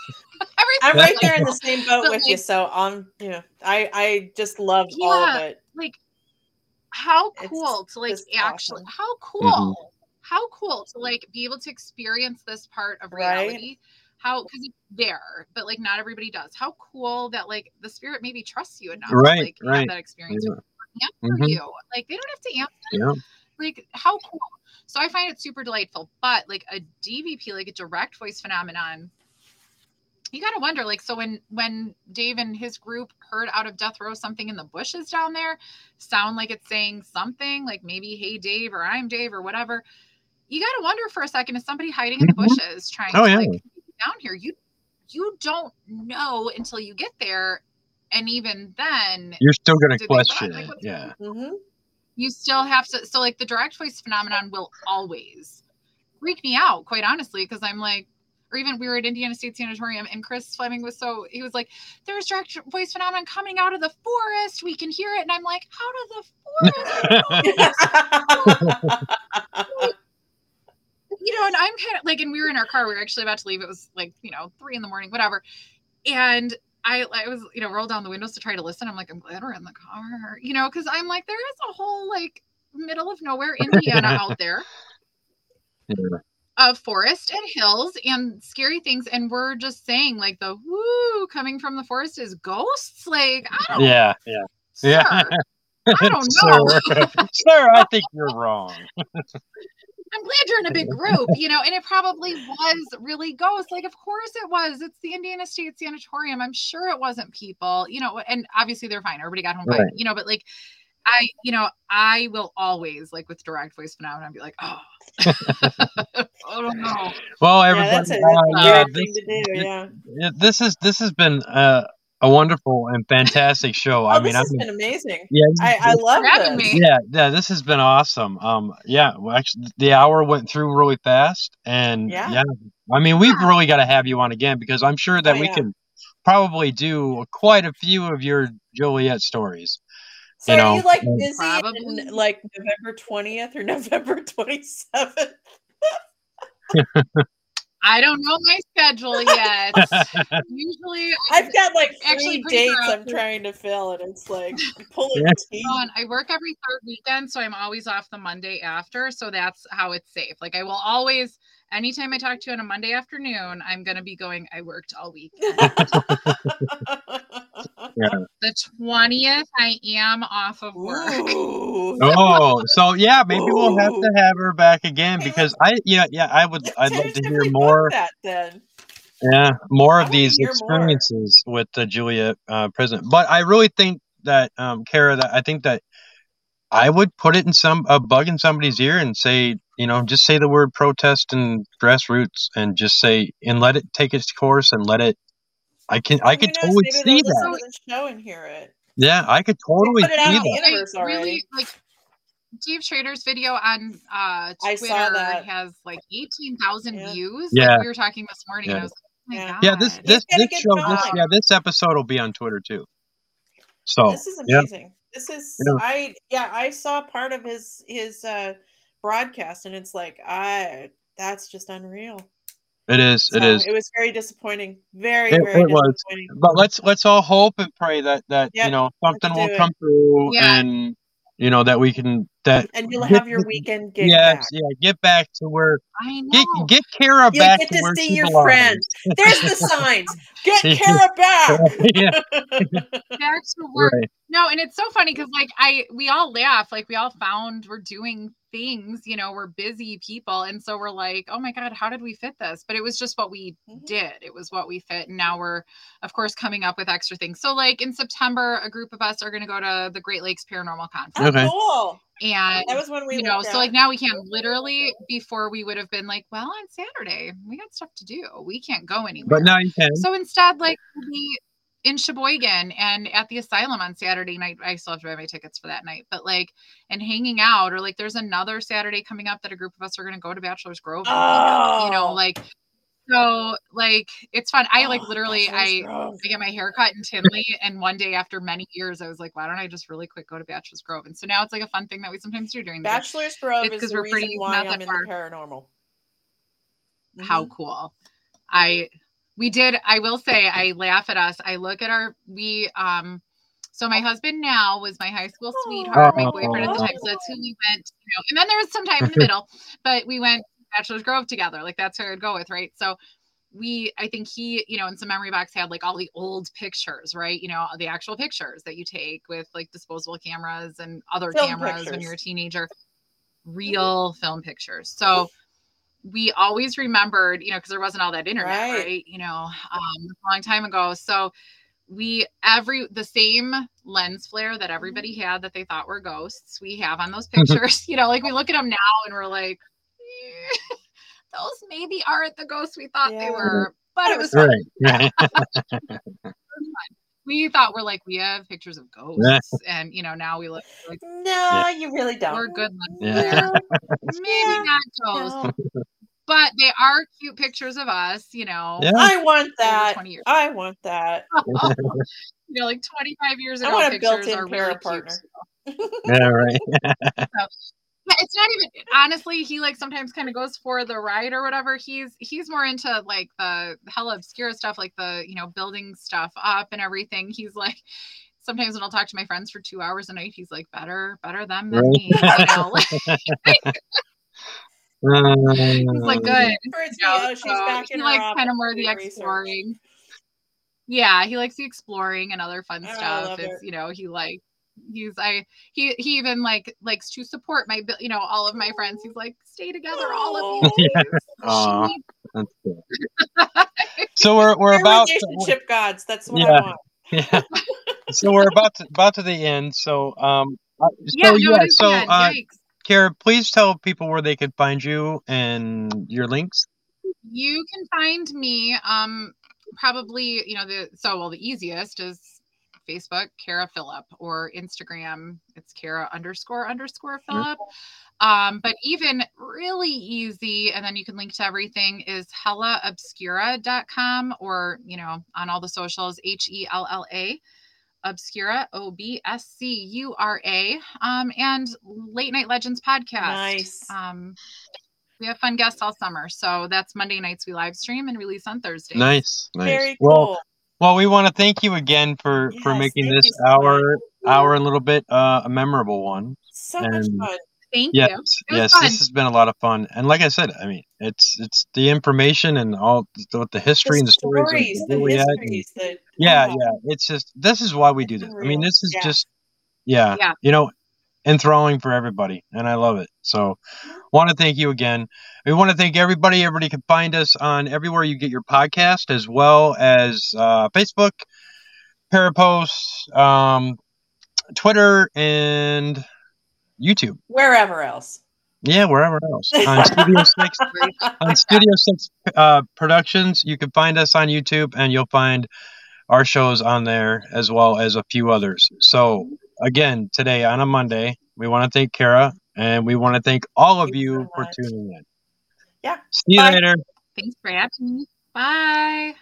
I'm right there in the same boat but with like, you. So on, you know, I I just love yeah, all of it. Like, how cool it's to like actually, awesome. how cool, mm-hmm. how cool to like be able to experience this part of reality. Right? How because it's there, but like not everybody does. How cool that like the spirit maybe trusts you enough, right? To, like right. have that experience yeah. answer mm-hmm. you. Like they don't have to answer. Yeah. Like how cool. So I find it super delightful. But like a DVP, like a direct voice phenomenon, you gotta wonder, like, so when when Dave and his group heard out of death row something in the bushes down there, sound like it's saying something, like maybe hey Dave or I'm Dave or whatever. You gotta wonder for a second, is somebody hiding in the mm-hmm. bushes trying oh, to yeah. like down here you you don't know until you get there and even then you're still going to question it yeah mm-hmm. you still have to so like the direct voice phenomenon will always freak me out quite honestly because i'm like or even we were at Indiana State Sanatorium and Chris Fleming was so he was like, There's direct voice phenomenon coming out of the forest. We can hear it. And I'm like, "Out of the forest? you know, and I'm kind of like, and we were in our car. We were actually about to leave. It was like, you know, three in the morning, whatever. And I, I was, you know, rolled down the windows to try to listen. I'm like, I'm glad we're in the car, you know, because I'm like, there is a whole like middle of nowhere Indiana out there yeah. of forest and hills and scary things. And we're just saying like the woo coming from the forest is ghosts. Like, I don't Yeah. Yeah. Sir, yeah. I don't know. Sir, sir, I think you're wrong. I'm glad you're in a big group, you know, and it probably was really ghosts. Like, of course it was. It's the Indiana State Sanatorium. I'm sure it wasn't people, you know, and obviously they're fine. Everybody got home right. fine, you know, but like, I, you know, I will always like with direct voice phenomenon be like, oh, I don't know. Well, everybody, yeah, that's a, that's uh, this, do, yeah. this is this has been uh, a wonderful and fantastic show. oh, I mean, this has been amazing. Yeah, I, I love having me. Yeah, yeah, this has been awesome. Um, yeah, well, actually, the hour went through really fast, and yeah, yeah I mean, we've yeah. really got to have you on again because I'm sure that oh, we yeah. can probably do quite a few of your Joliet stories. So You are know, you like busy Probably. in like November 20th or November 27th? I don't know my schedule yet. Usually, I, I've got like Actually, three pretty dates. I'm trying to fill, and it's like pulling Yeah. teeth. on, I work every third weekend, so I'm always off the Monday after. So that's how it's safe. Like I will always, anytime I talk to you on a Monday afternoon, I'm gonna be going. I worked all week. The twentieth, I am off of work. Oh, so yeah, maybe we'll have to have her back again because I yeah yeah I would I'd love to hear more that then. yeah more I of these hear more. experiences with the Joliet uh, president. But I really think that um, Kara, that I think that I would put it in some a bug in somebody's ear and say you know just say the word protest and grassroots and just say and let it take its course and let it. I can I Who could knows? totally Maybe see that. the show and hear it. Yeah, I could totally put it out see the that. universe I really like Dave Schrader's video on uh I Twitter saw that. has like 18,000 Yeah. views. Yeah. Like we were talking this morning Yeah. I was like, oh my Yeah. God. Yeah, this this this get show this yeah this episode will be on Twitter too. So This is yeah. amazing. This is Yeah. Mm-hmm. I yeah, I saw part of his his uh broadcast and it's like I that's just unreal. it is it So is. it was very disappointing. Very, It- very it was. disappointing. But let's let's all hope and pray that that you know something will it. come through Yeah. and you know that we can that And you'll get have your weekend gig yes back. yeah get back to where I get know. get Kara You'll back get to to where see she your belongs. friend. There's the signs. Get Yeah. Kara back. yeah, Back to work. right. No, and it's so funny because like I we all laugh, like we all found we're doing things, you know, we're busy people. And so we're like, oh my God, how did we fit this? But it was just what we Mhm. did. It was what we fit. And now we're of course coming up with extra things. So like in September, a group of us are gonna go to the Great Lakes Paranormal Conference. Oh, Okay. cool. And That was when we you know, so at- like now we can't literally before we would have been like, well, on Saturday, we got stuff to do. We can't go anywhere. But now you can. So instead, like we'll be in Sheboygan and at the asylum on Saturday night. I still have to buy my tickets for that night, but like and hanging out, or like there's another Saturday coming up that a group of us are gonna go to Bachelor's Grove. out, you know, Oh. like so like it's fun. I like Oh, literally I Grove. I get my hair cut in Tinley, and one day after many years, I was like, why don't I just really quick go to Bachelor's Grove? And so now it's like a fun thing that we sometimes do during. Bachelor's Grove It's is 'cause the we're pretty- why not I'm that in far. paranormal. how Mhm. cool i we did i will say i laugh at us. I look at our we um so my husband now was my high school sweetheart my boyfriend at the time. So that's who we went you know and then there was some time in the middle but we went to bachelor's grove together. Like that's where i'd go with right? So we i think he you know in some memory box had like all the old pictures right? You know the actual pictures that you take with like disposable cameras and other Film cameras when you're a teenager. Real film pictures. So we always remembered, you know, because there wasn't all that internet, Right. right? You know, um, a long time ago. So we every the same lens flare that everybody had that they thought were ghosts. We have on those pictures. you know, like we look at them now and we're like, "Eh, those maybe aren't the ghosts we thought they were, but it was fun. Right. right. We thought we're like we have pictures of ghosts, and you know now we look like No, you really don't. we're good lens Yeah. Maybe Yeah. not ghosts, no. but they are cute pictures of us. You know, Yeah. I want that. years. I want that. you know, like 25 years I ago, want a pictures built-in are para really cute. partner. yeah. Right. Yeah, it's not even honestly. He like sometimes kind of goes for the ride or whatever. He's he's more into like the hella obscure stuff, like the you know building stuff up and everything. He's like. Sometimes when I'll talk to my friends for two hours a night, he's like, "Better, better them than Right. me." You know, he's like, uh. "Good." Birds you know, me out. She's so he likes kind of more the doing research. exploring. Yeah, he likes the exploring and other fun Oh, stuff. It's it. you know he like he's I he he even like likes to support my bu- you know all of my friends. He's like stay together, all of you. Yeah. please." That's cool. So we're we're They're about to, relationship gods. That's what Yeah. I want. yeah. So we're about to about to the end. So um. uh, So yeah, yeah. it is So uh, Yikes. Kara, please tell people where they can find you and your links. You can find me um probably you know the so well the easiest is Facebook Kara Phillip or Instagram it's Kara underscore underscore Phillip. Um, but even really easy, and then you can link to everything is hellaobscura.com or you know on all the socials H E L L A Obscura, O B S C U R A, um, and Late Night Legends podcast. Nice. Um, we have fun guests all summer. So that's Monday nights we live stream and release on Thursday. Nice, nice. Very cool. well, we want to thank you again for for making this you so hour much. hour a little bit uh, a memorable one. So much fun. Thank Yes, you. It yes, fun. this has been a lot of fun. And like I said, I mean, it's it's the information and all the, the history and the stories, stories, of the where we at and- the yeah, wow. yeah. It's just this is why we do It's this. I mean, this is Yeah. just yeah, Yeah. you know, enthralling for everybody, and I love it. So, want to thank you again. We want to thank everybody. Everybody can find us on everywhere you get your podcast, as well as uh, Facebook, Parapost, um, Twitter, and YouTube. Wherever else. Yeah, wherever else on Studio Six on Studio Six uh, Productions. You can find us on YouTube, and you'll find our shows on there as well as a few others. So again, today on a Monday, we want to thank Kara, and we want to thank all of Thank you you so for much. tuning in. Yeah. See you later. Thanks for having me. Bye.